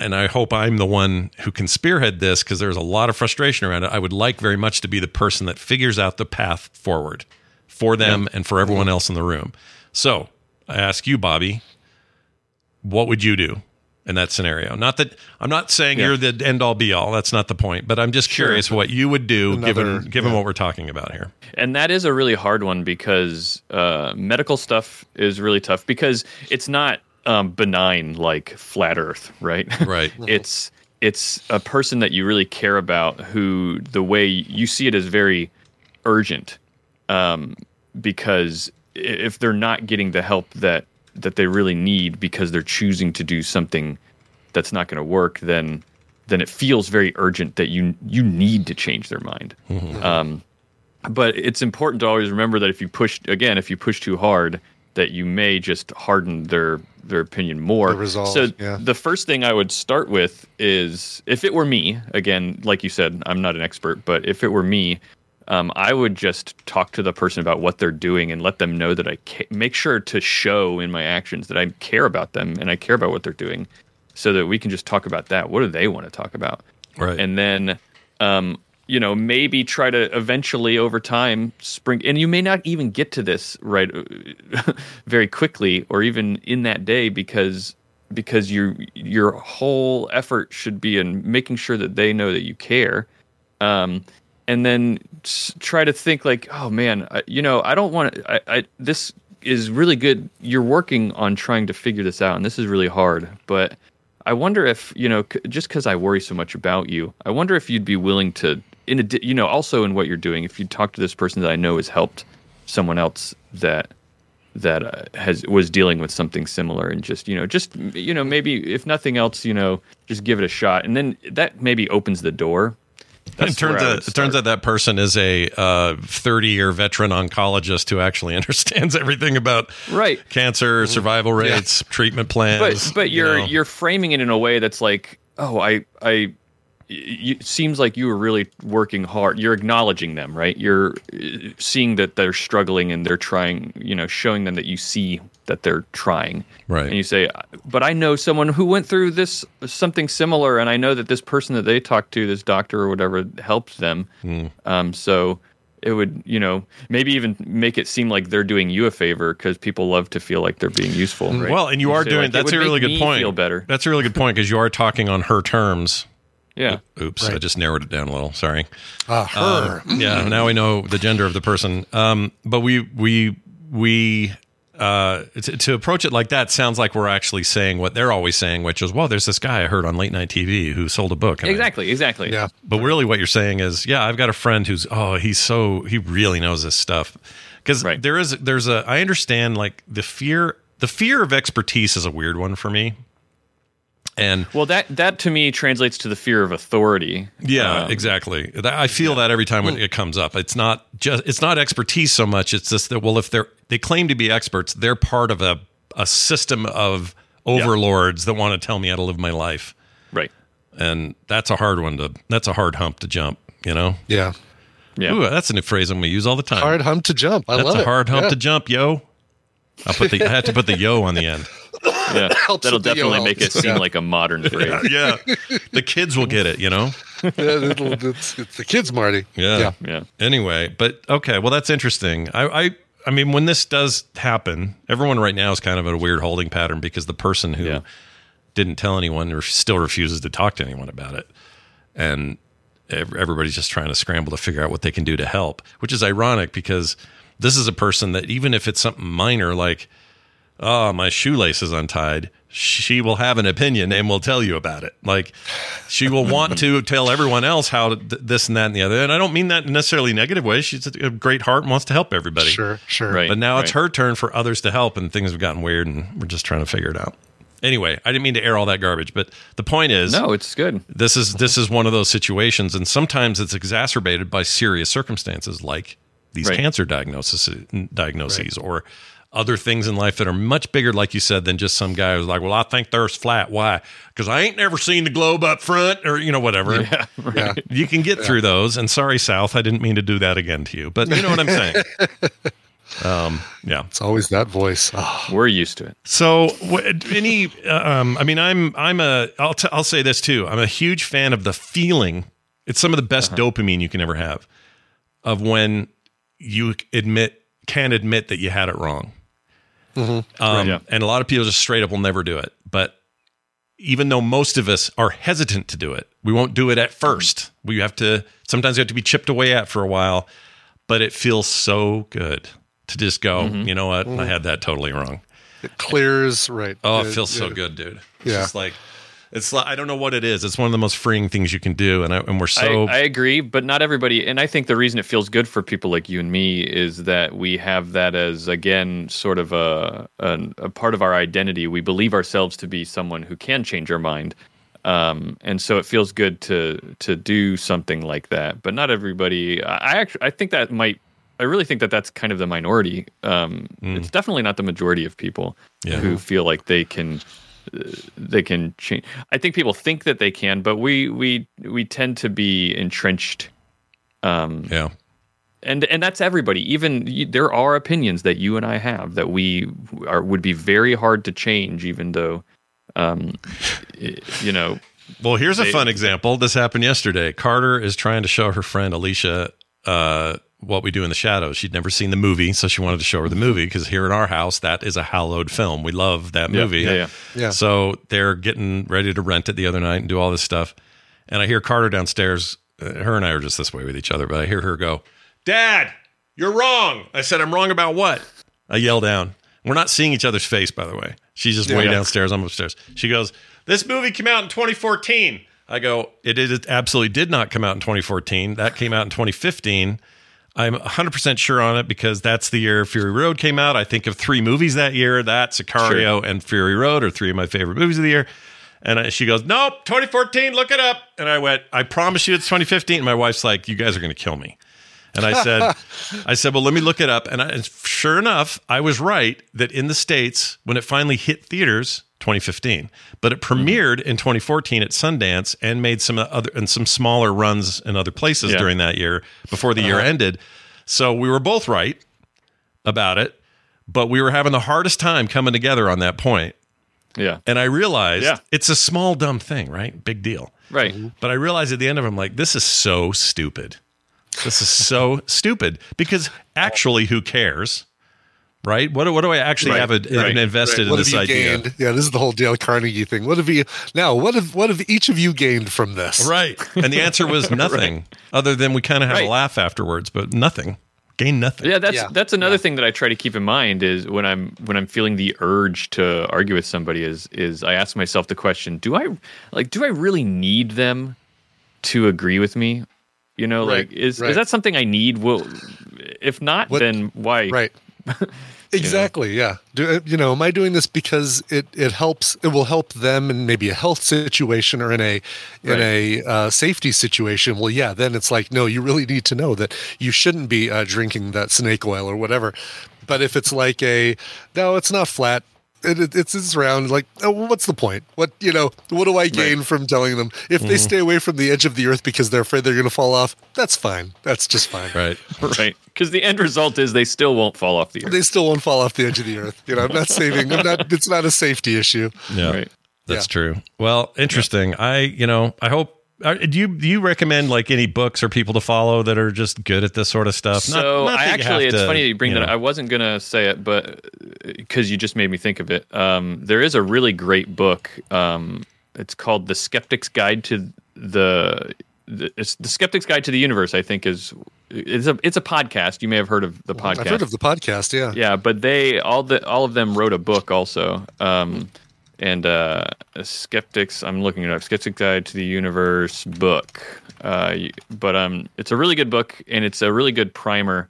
and I hope I'm the one who can spearhead this because there's a lot of frustration around it. I would like very much to be the person that figures out the path forward for them and for everyone else in the room. So I ask you, Bobby, what would you do in that scenario? Not that I'm not saying Yeah. you're the end all be all. That's not the point. But I'm just curious what you would do Another- given given yeah. what we're talking about here. And that is a really hard one because uh, medical stuff is really tough because it's not um, benign like flat Earth, right? Right. it's it's a person that you really care about who the way you see it is very urgent um, because if they're not getting the help that that they really need because they're choosing to do something that's not going to work then then it feels very urgent that you you need to change their mind um, but it's important to always remember that if you push again if you push too hard that you may just harden their their opinion more The resolve, so yeah. the first thing i would start with is if it were me again like you said i'm not an expert but if it were me um, i would just talk to the person about what they're doing and let them know that i ca- make sure to show in my actions that i care about them and i care about what they're doing so that we can just talk about that what do they want to talk about Right. and then um, you know maybe try to eventually over time spring and you may not even get to this right very quickly or even in that day because because your your whole effort should be in making sure that they know that you care. Um, and then try to think like oh man I, you know i don't want to I, I this is really good. You're working on trying to figure this out and this is really hard but I wonder if you know, just because I worry so much about you, I wonder if you'd be willing to, in a, you know, also in what you're doing, if you talk to this person that I know has helped someone else that that uh, has was dealing with something similar, and just you know, just you know, maybe if nothing else, you know, just give it a shot, and then that maybe opens the door. it turns out it turns out that person is a uh, 30 year veteran oncologist who actually understands everything about right cancer, survival rates, treatment plans. but but you you're know. you're framing it in a way that's like oh i i it seems like you were really working hard you're acknowledging them right you're uh, seeing that they're struggling and they're trying you know showing them that you see that they're trying Right. and you say but i know someone who went through this something similar and i know that this person that they talked to this doctor or whatever helped them Hmm. um, so it would you know maybe even make it seem like they're doing you a favor because people love to feel like they're being useful right? Well, and you are say, doing like, that's a really good point. Feel better. That's a really good point because you are talking on her terms. Yeah. Oops, I just narrowed it down a little. Sorry. Ah, her. Um, yeah. Now we know the gender of the person. Um, but we we we uh, to, to approach it like that sounds like we're actually saying what they're always saying, which is, "Well, there's this guy I heard on late night TV who sold a book." and I- Exactly. Exactly. Yeah. but really, what you're saying is, yeah, I've got a friend who's oh, he's so he really knows this stuff because Right. there is there's a I understand like the fear the fear of expertise is a weird one for me, and Well, that that to me translates to the fear of authority. yeah, Um, exactly. That- I feel that every time when it comes up, it's not just it's not expertise so much. It's just that well, if they're they claim to be experts, they're part of a a system of overlords that want to tell me how to live my life, Right. and that's a hard one to that's a hard hump to jump. You know. Yeah. Yeah. Ooh, that's a new phrase I'm going to use all the time. Hard hump to jump. I That's love a it. hard hump Yeah. to jump, yo. I put the I had to put the yo on the end. Yeah. Helps That'll definitely yo make it seem Yeah. like a modern phrase. yeah, the kids will get it, you know. Yeah, it'll- it's, it's the kids, Marty. Yeah. Yeah. Yeah. Anyway, but okay, well that's interesting. I, I I mean, when this does happen, everyone right now is kind of in a weird holding pattern because the person who Yeah. didn't tell anyone or still refuses to talk to anyone about it, and everybody's just trying to scramble to figure out what they can do to help, which is ironic because this is a person that even if it's something minor like oh, my shoelace is untied, she will have an opinion and will tell you about it. Like she will want to tell everyone else how to, th- this and that and the other. And I don't mean that in a necessarily negative way. She's a great heart and wants to help everybody. Sure, sure. Right. But now it's her turn for others to help, and things have gotten weird, and we're just trying to figure it out. Anyway, I didn't mean to air all that garbage, but the point is, No, it's good. this is this is one of those situations, and sometimes it's exacerbated by serious circumstances like these Right. cancer diagnoses, diagnoses, or other things in life that are much bigger, like you said, than just some guy who's like, "Well, I think the Earth's flat. Why? Because I ain't never seen the globe up front, or you know, whatever." Yeah, right. Yeah. You can get through those. And sorry, South, I didn't mean to do that again to you, but you know what I'm saying. um, yeah. It's always that voice. Ah, We're used to it. So, wh- any, um, I mean, I'm, I'm a, I'll, t- I'll say this too. I'm a huge fan of the feeling. It's some of the best dopamine you can ever have of when you admit, can admit that you had it wrong. Um, Right, yeah. And a lot of people just straight up will never do it. But even though most of us are hesitant to do it, we won't do it at first. We have to, sometimes we have to be chipped away at for a while, but it feels so good to just go, you know what? I had that totally wrong. it clears right. Oh, it Uh, feels so good, dude. It's Yeah. just like it's like I don't know what it is. It's one of the most freeing things you can do, and I, and we're so I, I agree, but not everybody. And I think the reason it feels good for people like you and me is that we have that as again sort of a a, a part of our identity. We believe ourselves to be someone who can change our mind, um, and so it feels good to to do something like that. But not everybody. I I actually I think that might. I really think that that's kind of the minority. Um, It's definitely not the majority of people Yeah. who feel like they can they can change. I think people think that they can, but we we we tend to be entrenched. Um, yeah. and and that's everybody. Even there are opinions that you and I have that we are would be very hard to change, even though, um, you know, Well, here's a fun example. This happened yesterday. Carter is trying to show her friend Alicia uh, what we do in the shadows. She'd never seen the movie, so she wanted to show her the movie because here in our house, that is a hallowed film. We love that movie. yeah, yeah. Yeah. So they're getting ready to rent it the other night and do all this stuff. And I hear Carter downstairs. Uh, her and I are just this way with each other, but I hear her go, Dad, you're wrong. I said, I'm wrong about what? I yell down. We're not seeing each other's face, by the way. She's just way Yeah. downstairs. I'm upstairs. She goes, This movie came out in 2014. I go, It, it absolutely did not come out in 2014. That came out in 2015. I'm 100% sure on it because that's the year Fury Road came out. I think of three movies that year that Sicario and Fury Road are three of my favorite movies of the year. And I, she goes, Nope, 2014, look it up. And I went, I promise you it's 2015. And my wife's like, You guys are going to kill me. And I said, I said, well, let me look it up. And, I, and sure enough, I was right that in the States, when it finally hit theaters, 2015, but it mm-hmm. premiered in 2014 at Sundance and made some other and some smaller runs in other places Yeah. during that year before the year uh-huh. ended. So we were both right about it, but we were having the hardest time coming together on that point. yeah, And I realized Yeah. it's a small, dumb thing, right? Big deal. right. Mm-hmm. But I realized at the end of it, I'm like, this is so stupid. This is so stupid because actually, who cares? Right? What, do- what do I actually Right, have a, right, invested What in have this you idea? gained? Yeah, this is the whole Dale Carnegie thing. What have you now? What have what have each of you gained from this? Right. And the answer was nothing, other than we kind of had Right. a laugh afterwards, but nothing. Gain nothing. Yeah, that's Yeah. that's another thing that I try to keep in mind is when I'm when I'm feeling the urge to argue with somebody is is I ask myself the question, do I like do I really need them to agree with me? You know, Right, like is right. is that something I need? Well, if not, What- then why? Right. Exactly. Yeah. Do, you know, am I doing this because it it helps? It will help them in maybe a health situation or in a in a uh, safety situation. Well, yeah. Then it's like, no, you really need to know that you shouldn't be uh, drinking that snake oil or whatever. But if it's like a no, it's not flat. It, it, it's it's round. Like, oh, what's the point? What you know? What do I gain from telling them if they mm-hmm. stay away from the edge of the earth because they're afraid they're going to fall off? That's fine. That's just fine. Right. Right. Because the end result is they still won't fall off the earth. They still won't fall off the edge of the earth. You know, I'm not saving. I'm not. It's not a safety issue. Yeah. Right. That's Yeah. true. Well, interesting. I, you know, I hope. Uh, Do you do you recommend like any books or people to follow that are just good at this sort of stuff? Not- So not I actually, it's to, funny that you bring that. know. up. I wasn't gonna say it, but because you just made me think of it. Um, there is a really great book. Um, it's called "The Skeptic's Guide to the." the it's the Skeptic's Guide to the Universe. I think is it's a it's a podcast. You may have heard of the podcast. I've heard of the podcast. Yeah. Yeah, but they all the all of them wrote a book also. Um, and uh, skeptics, I'm looking it up. Skeptic Guide to the Universe book. Uh, but um, it's a really good book, and it's a really good primer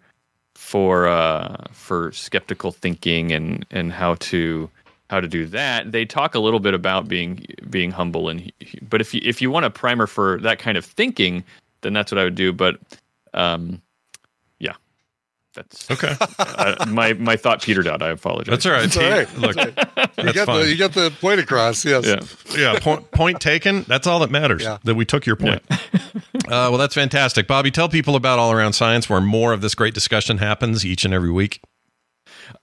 for uh, for skeptical thinking and and how to how to do that. They talk a little bit about being being humble and but if you if you want a primer for that kind of thinking, then that's what I would do. But um, that's okay. uh, my my thought petered out. I apologize. That's all right. It's all right. Look, you that's got fine. the you got the point across. Yes. Yeah. yeah, point, point taken. That's all that matters. Yeah. That we took your point. uh, well, that's fantastic, Bobby. Tell people about All Around Science, where more of this great discussion happens each and every week.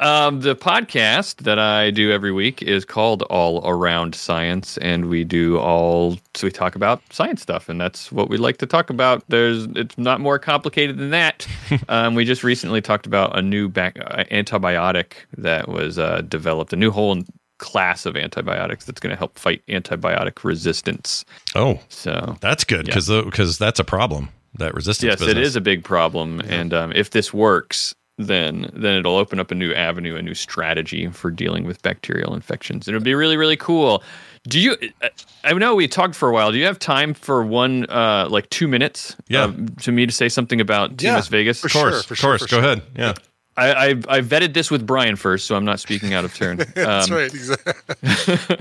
Um, the podcast that I do every week is called All Around Science, and we do all so we talk about science stuff, and that's what we like to talk about. There's it's not more complicated than that. um, we just recently talked about a new back, uh, antibiotic that was uh, developed, a new whole class of antibiotics that's going to help fight antibiotic resistance. Oh, So that's good Yeah. because because that's a problem. That resistance. yes, business. it is a big problem, and um, if this works, then then it'll open up a new avenue, a new strategy for dealing with bacterial infections. It'll be really really cool. Do you? uh, I know we talked for a while. Do you have time for one, uh, like two minutes? Yeah. uh, to me to say something about TMS Yeah, Vegas. for Of course, Sure, for of sure, course. for Go sure. ahead. Yeah. I, I I vetted this with Brian first, so I'm not speaking out of turn. That's Um, right. Exactly.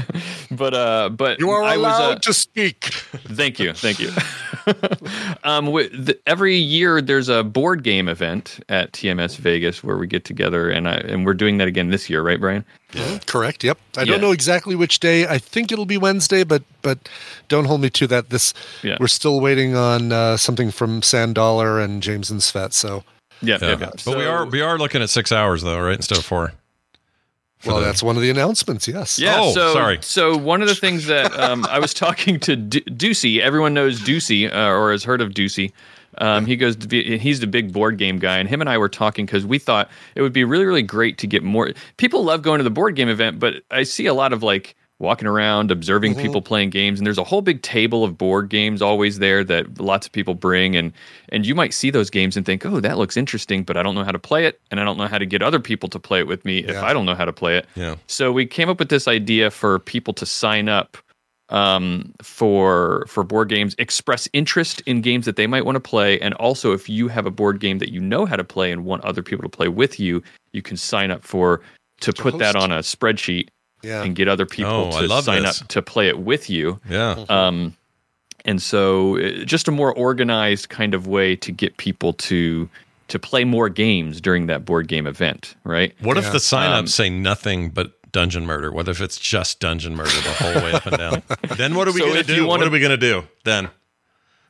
But uh, but You are I was, allowed uh, to speak. Thank you, thank you. um, the, every year there's a board game event at TMS Vegas where we get together, and I and we're doing that again this year, right, Brian? Yeah, Correct. Yep. I Yeah. don't know exactly which day. I think it'll be Wednesday, but but don't hold me to that. This Yeah. we're still waiting on uh, something from Sand Dollar and James and Svet. So Yeah, Yeah. yeah. yeah. But we are we are looking at six hours though, right? Instead of four. well, the- that's one of the announcements. Yes. Yeah, Oh, so, sorry. So one of the things that um, I was talking to Du- Ducey, everyone knows Ducey uh, or has heard of Ducey. Um, he goes, be, he's the big board game guy, and him and I were talking because we thought it would be really, really great to get more. People love going to the board game event, but I see a lot of like walking around, observing people playing games, and there's a whole big table of board games always there that lots of people bring, and and you might see those games and think, oh, that looks interesting, but I don't know how to play it, and I don't know how to get other people to play it with me if I don't know how to play it. Yeah. So we came up with this idea for people to sign up um, for for board games, express interest in games that they might want to play, and also if you have a board game that you know how to play and want other people to play with you, you can sign up for to put that on a spreadsheet Yeah. and get other people Oh, to love sign this. up to play it with you. Yeah. Um, and so, uh, just a more organized kind of way to get people to to play more games during that board game event, right? What if the sign Um, ups say nothing but dungeon murder? What if it's just dungeon murder the whole way up and down? then what are we So going to do? wanna- What are we going to do then?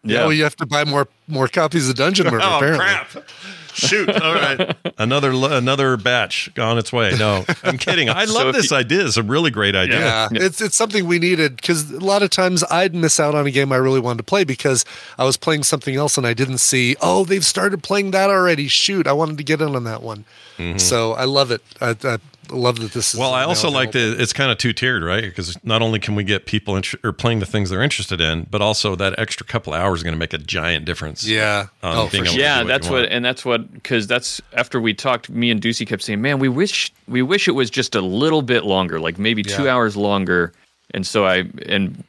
Yeah. Well, you have to buy more more copies of Dungeon Murder. Oh apparently. crap! Shoot! All right, another another batch on its way. No, I'm kidding. I love if this you- idea. It's a really great idea. Yeah, it's it's something we needed because a lot of times I'd miss out on a game I really wanted to play because I was playing something else and I didn't see. Oh, they've started playing that already. Shoot, I wanted to get in on that one. Mm-hmm. So I love it. I, I love that this is. Well, I now also like available. that it's kind of two tiered, right? Because not only can we get people inter- or playing the things they're interested in, but also that extra couple hours is going to make a giant difference. Yeah. on Oh, for being able sure. to yeah do that's what and that's what because that's after we talked me and Ducey kept saying man we wish we wish it was just a little bit longer like maybe two hours longer and so i and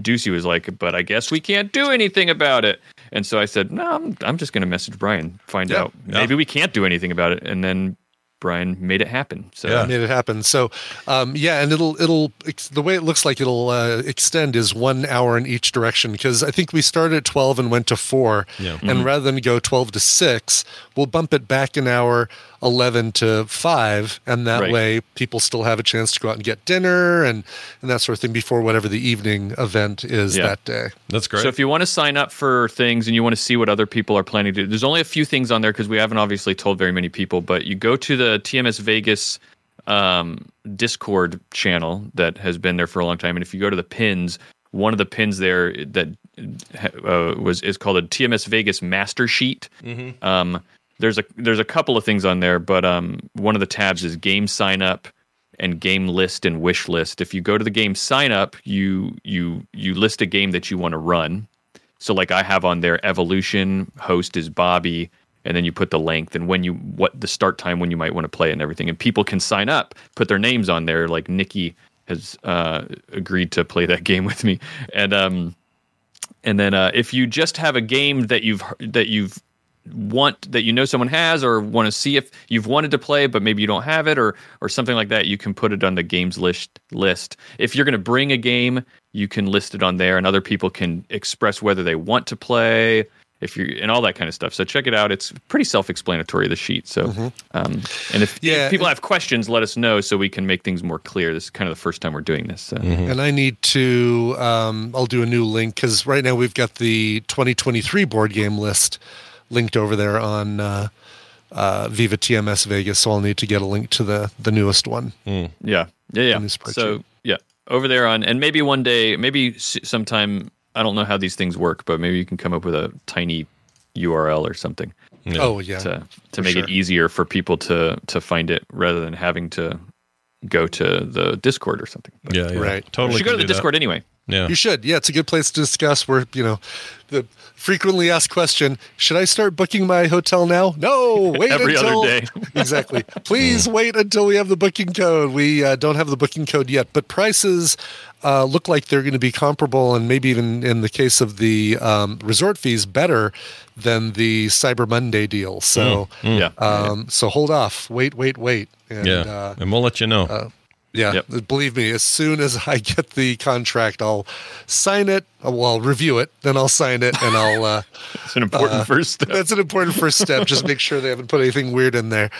Ducey was like but i guess we can't do anything about it and so i said no i'm, I'm just going to message brian find Yeah. out Yeah. maybe we can't do anything about it and then brian made it happen so Yeah. Made it happen. So, um, yeah, and it'll it'll the way it looks like it'll uh, extend is one hour in each direction because I think we started at twelve and went to four, Yeah. and rather than go twelve to six, we'll bump it back an hour, eleven to five, and that Right. way people still have a chance to go out and get dinner and and that sort of thing before whatever the evening event is Yeah. that day. That's great. So if you want to sign up for things and you want to see what other people are planning to do, there's only a few things on there because we haven't obviously told very many people. But you go to the TMS Vegas um, Discord channel that has been there for a long time, and if you go to the pins, one of the pins there that uh, was is called a TMS Vegas Master Sheet. Um, there's a there's a couple of things on there, but um, one of the tabs is game sign up and game list and wish list. If you go to the game sign up, you you you list a game that you want to run. So like I have on there evolution, host is Bobby, and then you put the length and when you what the start time when you might want to play it and everything. And people can sign up, put their names on there. Like Nikki has uh, agreed to play that game with me, and um, and then uh, if you just have a game that you've that you've want that you know someone has or want to see if you've wanted to play but maybe you don't have it or or something like that you can put it on the games list list if you're going to bring a game you can list it on there and other people can express whether they want to play if you and all that kind of stuff so check it out it's pretty self-explanatory the sheet so um, and if, Yeah, if people and- have questions let us know so we can make things more clear this is kind of the first time we're doing this so. And I need to, um, I'll do a new link because right now we've got the 2023 board game list linked over there on uh, uh, Viva TMS Vegas. So I'll need to get a link to the the newest one. Yeah, yeah, yeah. So yeah, over there on, and maybe one day, maybe sometime. I don't know how these things work, but maybe you can come up with a tiny URL or something. Oh, yeah, to to make sure. it easier for people to to find it rather than having to go to the Discord or something. But Yeah, yeah. Right. Totally. you should go to the do that. Discord anyway. Yeah. You should. Yeah, it's a good place to discuss where, you know, the frequently asked question, should I start booking my hotel now? No, wait Every other until day. Exactly. Please wait until we have the booking code. We uh, don't have the booking code yet, but prices uh, look like they're going to be comparable and maybe even in the case of the um, resort fees better than the Cyber Monday deal. So Mm, Yeah. um, so hold off. Wait, wait, wait. And, yeah. uh, and we'll let you know. Yeah, Yep. believe me, as soon as I get the contract, I'll sign it. uh, Well, I'll review it, then I'll sign it, and I'll. Uh, It's an important uh, first step. That's an important first step. Just make sure they haven't put anything weird in there.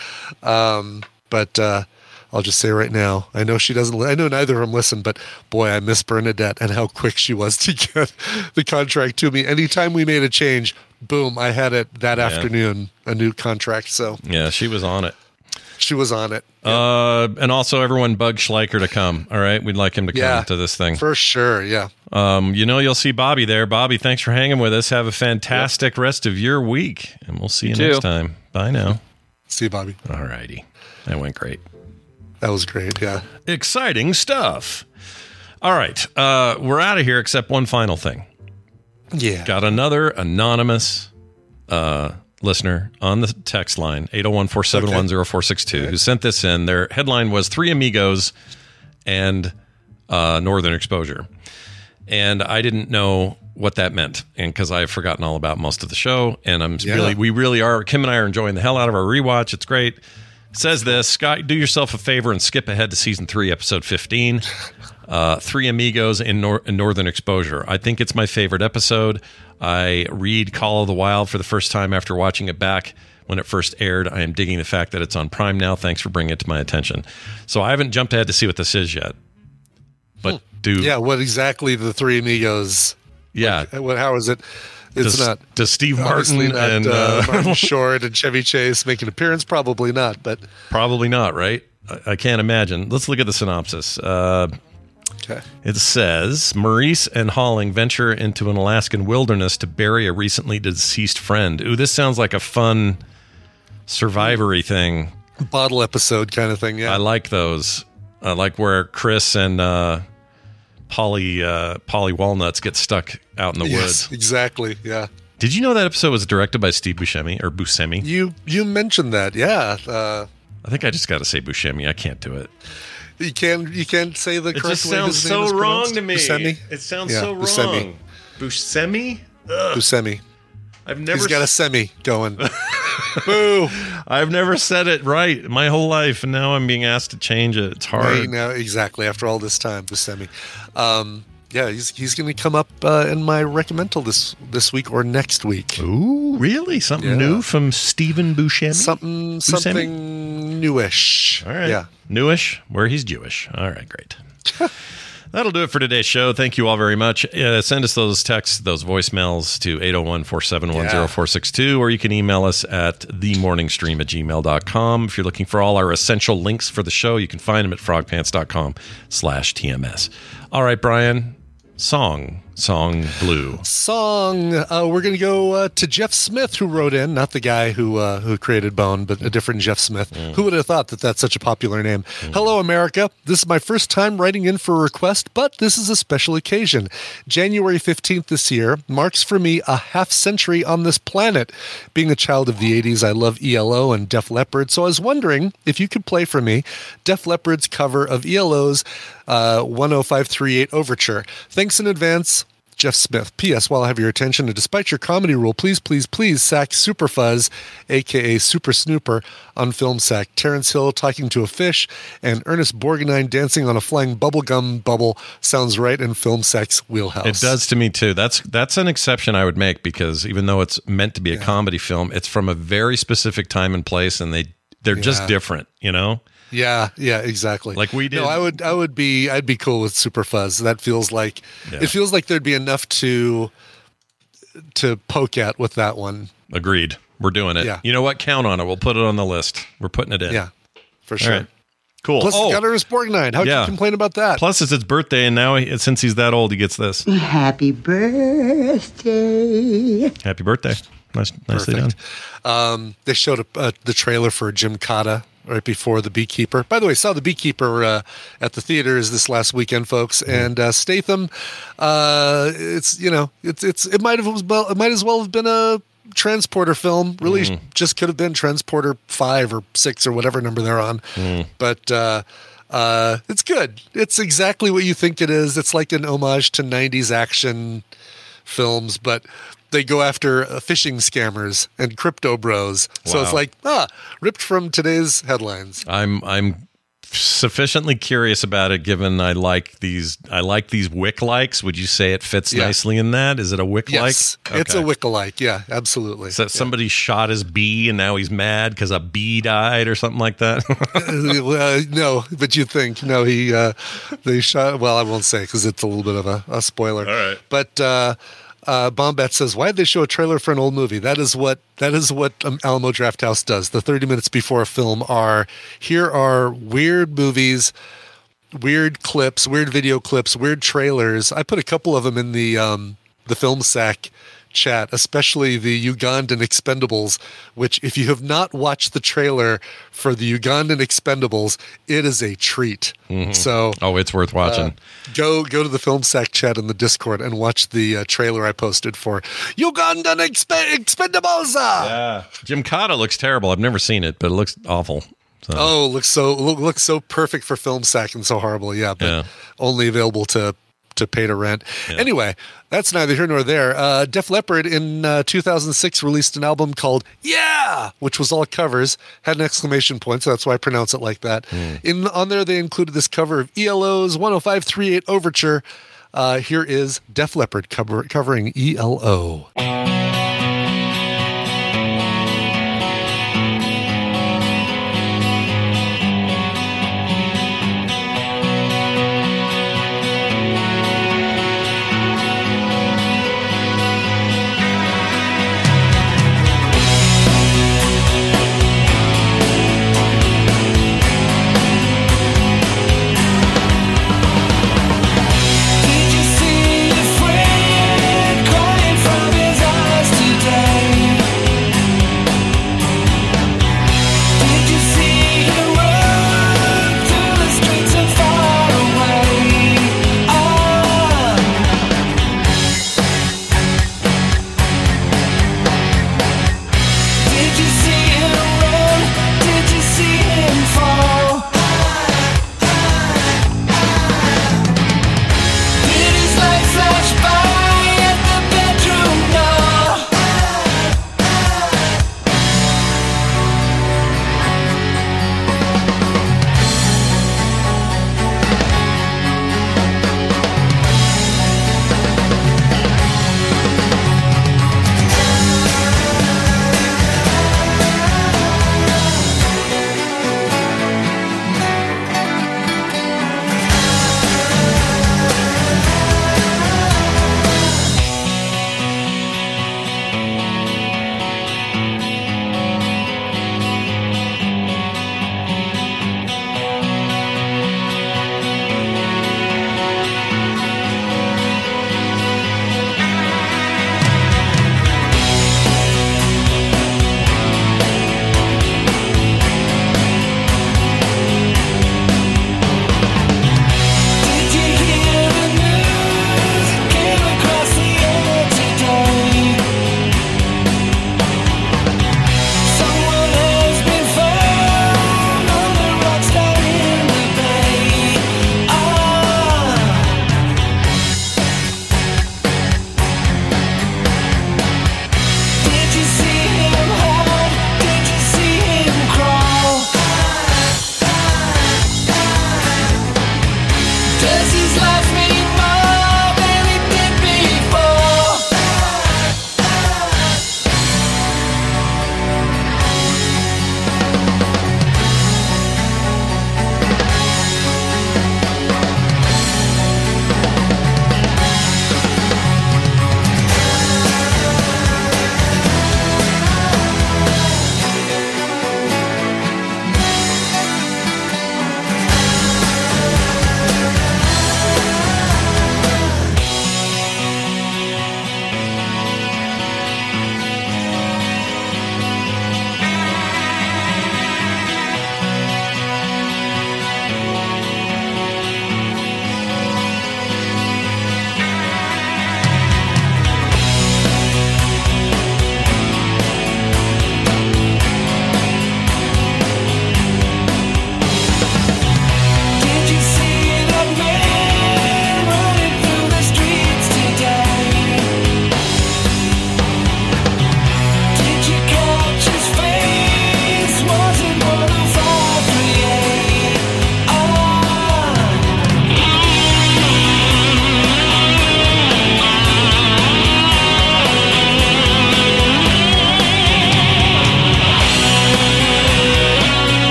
Um, but uh, I'll just say right now, I know she doesn't. li- I know neither of them listen, but boy, I miss Bernadette and how quick she was to get the contract to me. Anytime we made a change, boom, I had it that afternoon, a new contract. So yeah, she was on it. She was on it. Uh, and also everyone bug Schleicher to come. All right, we'd like him to come Yeah, to this thing. For sure, yeah. Um, you know, you'll see Bobby there. Bobby, thanks for hanging with us. Have a fantastic rest of your week, and we'll see you, You too. next time. Bye now. See you, Bobby. All righty, that went great. That was great. Yeah. Exciting stuff. All right, uh, we're out of here. Except one final thing. Yeah. Got another anonymous uh, listener on the text line 801 471 0462 who sent this in. Their headline was Three Amigos and uh, Northern Exposure. And I didn't know what that meant. And because I've forgotten all about most of the show. And I'm Yeah. really, we really are, Kim and I are enjoying the hell out of our rewatch. It's great. Says this Scott, do yourself a favor and skip ahead to season three, episode 15. Uh, Three Amigos in, Nor- in Northern Exposure. I think it's my favorite episode. I read Call of the Wild for the first time after watching it back when it first aired. I am digging the fact that it's on Prime now. Thanks for bringing it to my attention. So I haven't jumped ahead to see what this is yet. But do Yeah. What exactly the three amigos? yeah. What? How is it? It's does, not. does Steve Martin not and uh, uh, Martin Short and Chevy Chase make an appearance. Probably not. But probably not, right? I, I can't imagine. Let's look at the synopsis. Uh, okay. It says Maurice and Holling venture into an Alaskan wilderness to bury a recently deceased friend. Ooh, this sounds like a fun survivory thing. bottle episode kind of thing. Yeah. I like those. I like where Chris and uh, Polly uh, Paulie Walnuts get stuck out in the yes. woods. Exactly. Yeah. Did you know that episode was directed by Steve Buscemi or Buscemi? You you mentioned that. Yeah. Uh, I think I just got to say Buscemi. I can't do it. You can't you can't say the It correct just sounds so wrong to me. Buscemi? It sounds Yeah, so wrong. Buscemi. Ugh. Buscemi. I've never He's got a semi going. Boo. I've never said it right my whole life, and now I'm being asked to change it. It's hard. Right now, exactly. After all this time, Buscemi. Um, yeah, he's he's going to come up uh, in my recommendal this this week or next week. Ooh, really? Something Yeah. new from Stephen Buscemi? Something Buscemi? something newish. All right. Yeah. Newish, where he's Jewish. All right, great. That'll do it for today's show. Thank you all very much. Uh, send us those texts, those voicemails to 801 471 0462, or you can email us at themorningstream at gmail.com. If you're looking for all our essential links for the show, you can find them at frogpants.com slash TMS. All right, Brian, song, song blue. Song. Uh, we're going to go uh, to Jeff Smith, who wrote in, not the guy who uh, who created Bone, but a different Jeff Smith. Who would have thought that that's such a popular name? Hello, America. This is my first time writing in for a request, but this is a special occasion. January 15th this year marks for me a half century on this planet. Being a child of the 80s, I love ELO and Def Leppard, so I was wondering if you could play for me Def Leppard's cover of ELO's uh, 10538 Overture. Thanks in advance. Jeff Smith. P.S. While I have your attention, and despite your comedy rule, please, please, please sack Superfuzz, aka Super Snooper, on Film Sack. Terence Hill talking to a fish and Ernest Borgnine dancing on a flying bubblegum bubble sounds right in Film Sack's wheelhouse. It does to me too. That's that's an exception I would make because even though it's meant to be a comedy film, it's from a very specific time and place, and they they're just different. You know, Yeah, yeah, exactly. Like we did- No, I would, I would be, I'd be cool with Super Fuzz. That feels like, Yeah. it feels like there'd be enough to, to poke at with that one. agreed. We're doing it. Yeah. You know what? Count on it. We'll put it on the list. We're putting it in. Yeah, for sure. right. Cool. Plus, oh, it's got Ernest Borgnine. How Yeah. can you complain about that? plus it's his birthday, and now he, since he's that old, he gets this. Happy birthday. Happy birthday. Nice, nicely done. Um, they showed a, uh, the trailer for Jim Cotta right before the Beekeeper. By the way, saw the Beekeeper uh, at the theaters this last weekend, folks. Mm-hmm. And uh, Statham, uh, it's you know, it's it's it might have well, it might as well have been a transporter film. Really, Mm-hmm. just could have been Transporter Five or Six or whatever number they're on. Mm. But uh, uh, it's good. It's exactly what you think it is. It's like an homage to '90s action films, but they go after uh, phishing scammers and crypto bros. So it's like ah, ripped from today's headlines. I'm I'm sufficiently curious about it given I like these I like these wick likes. Would you say it fits Yeah. nicely in that? Is it a wick like? Yes, it's a wick-alike. Yeah, absolutely. So somebody shot his bee and now he's mad because a bee died or something like that. Uh, no, but you think no? He uh, they shot. Well, I won't say because it's a little bit of a, a spoiler. All right. But uh, uh, Bombat says, "Why did they show a trailer for an old movie? That is what that is what um, Alamo Drafthouse does. The thirty minutes before a film are here are weird movies." Weird clips, weird video clips, weird trailers. I put a couple of them in the um, the film sack chat, especially the Ugandan Expendables, which, if you have not watched the trailer for the Ugandan Expendables, it is a treat. So, oh, it's worth watching. uh, go go to the film sack chat in the Discord and watch the uh, trailer I posted for Ugandan Expe- Expendables. yeah. Jim Cotta looks terrible. I've never seen it, but it looks awful. So Oh, looks so look, looks so perfect for film sack and so horrible. Yeah, but Yeah. only available to to pay to rent. Anyway, that's neither here nor there. Uh, Def Leppard in uh, 2006 released an album called Yeah, which was all covers. Had an exclamation point, so that's why I pronounce it like that. In on there, they included this cover of ELO's 10538 Overture. Uh, here is Def Leppard cover, covering ELO.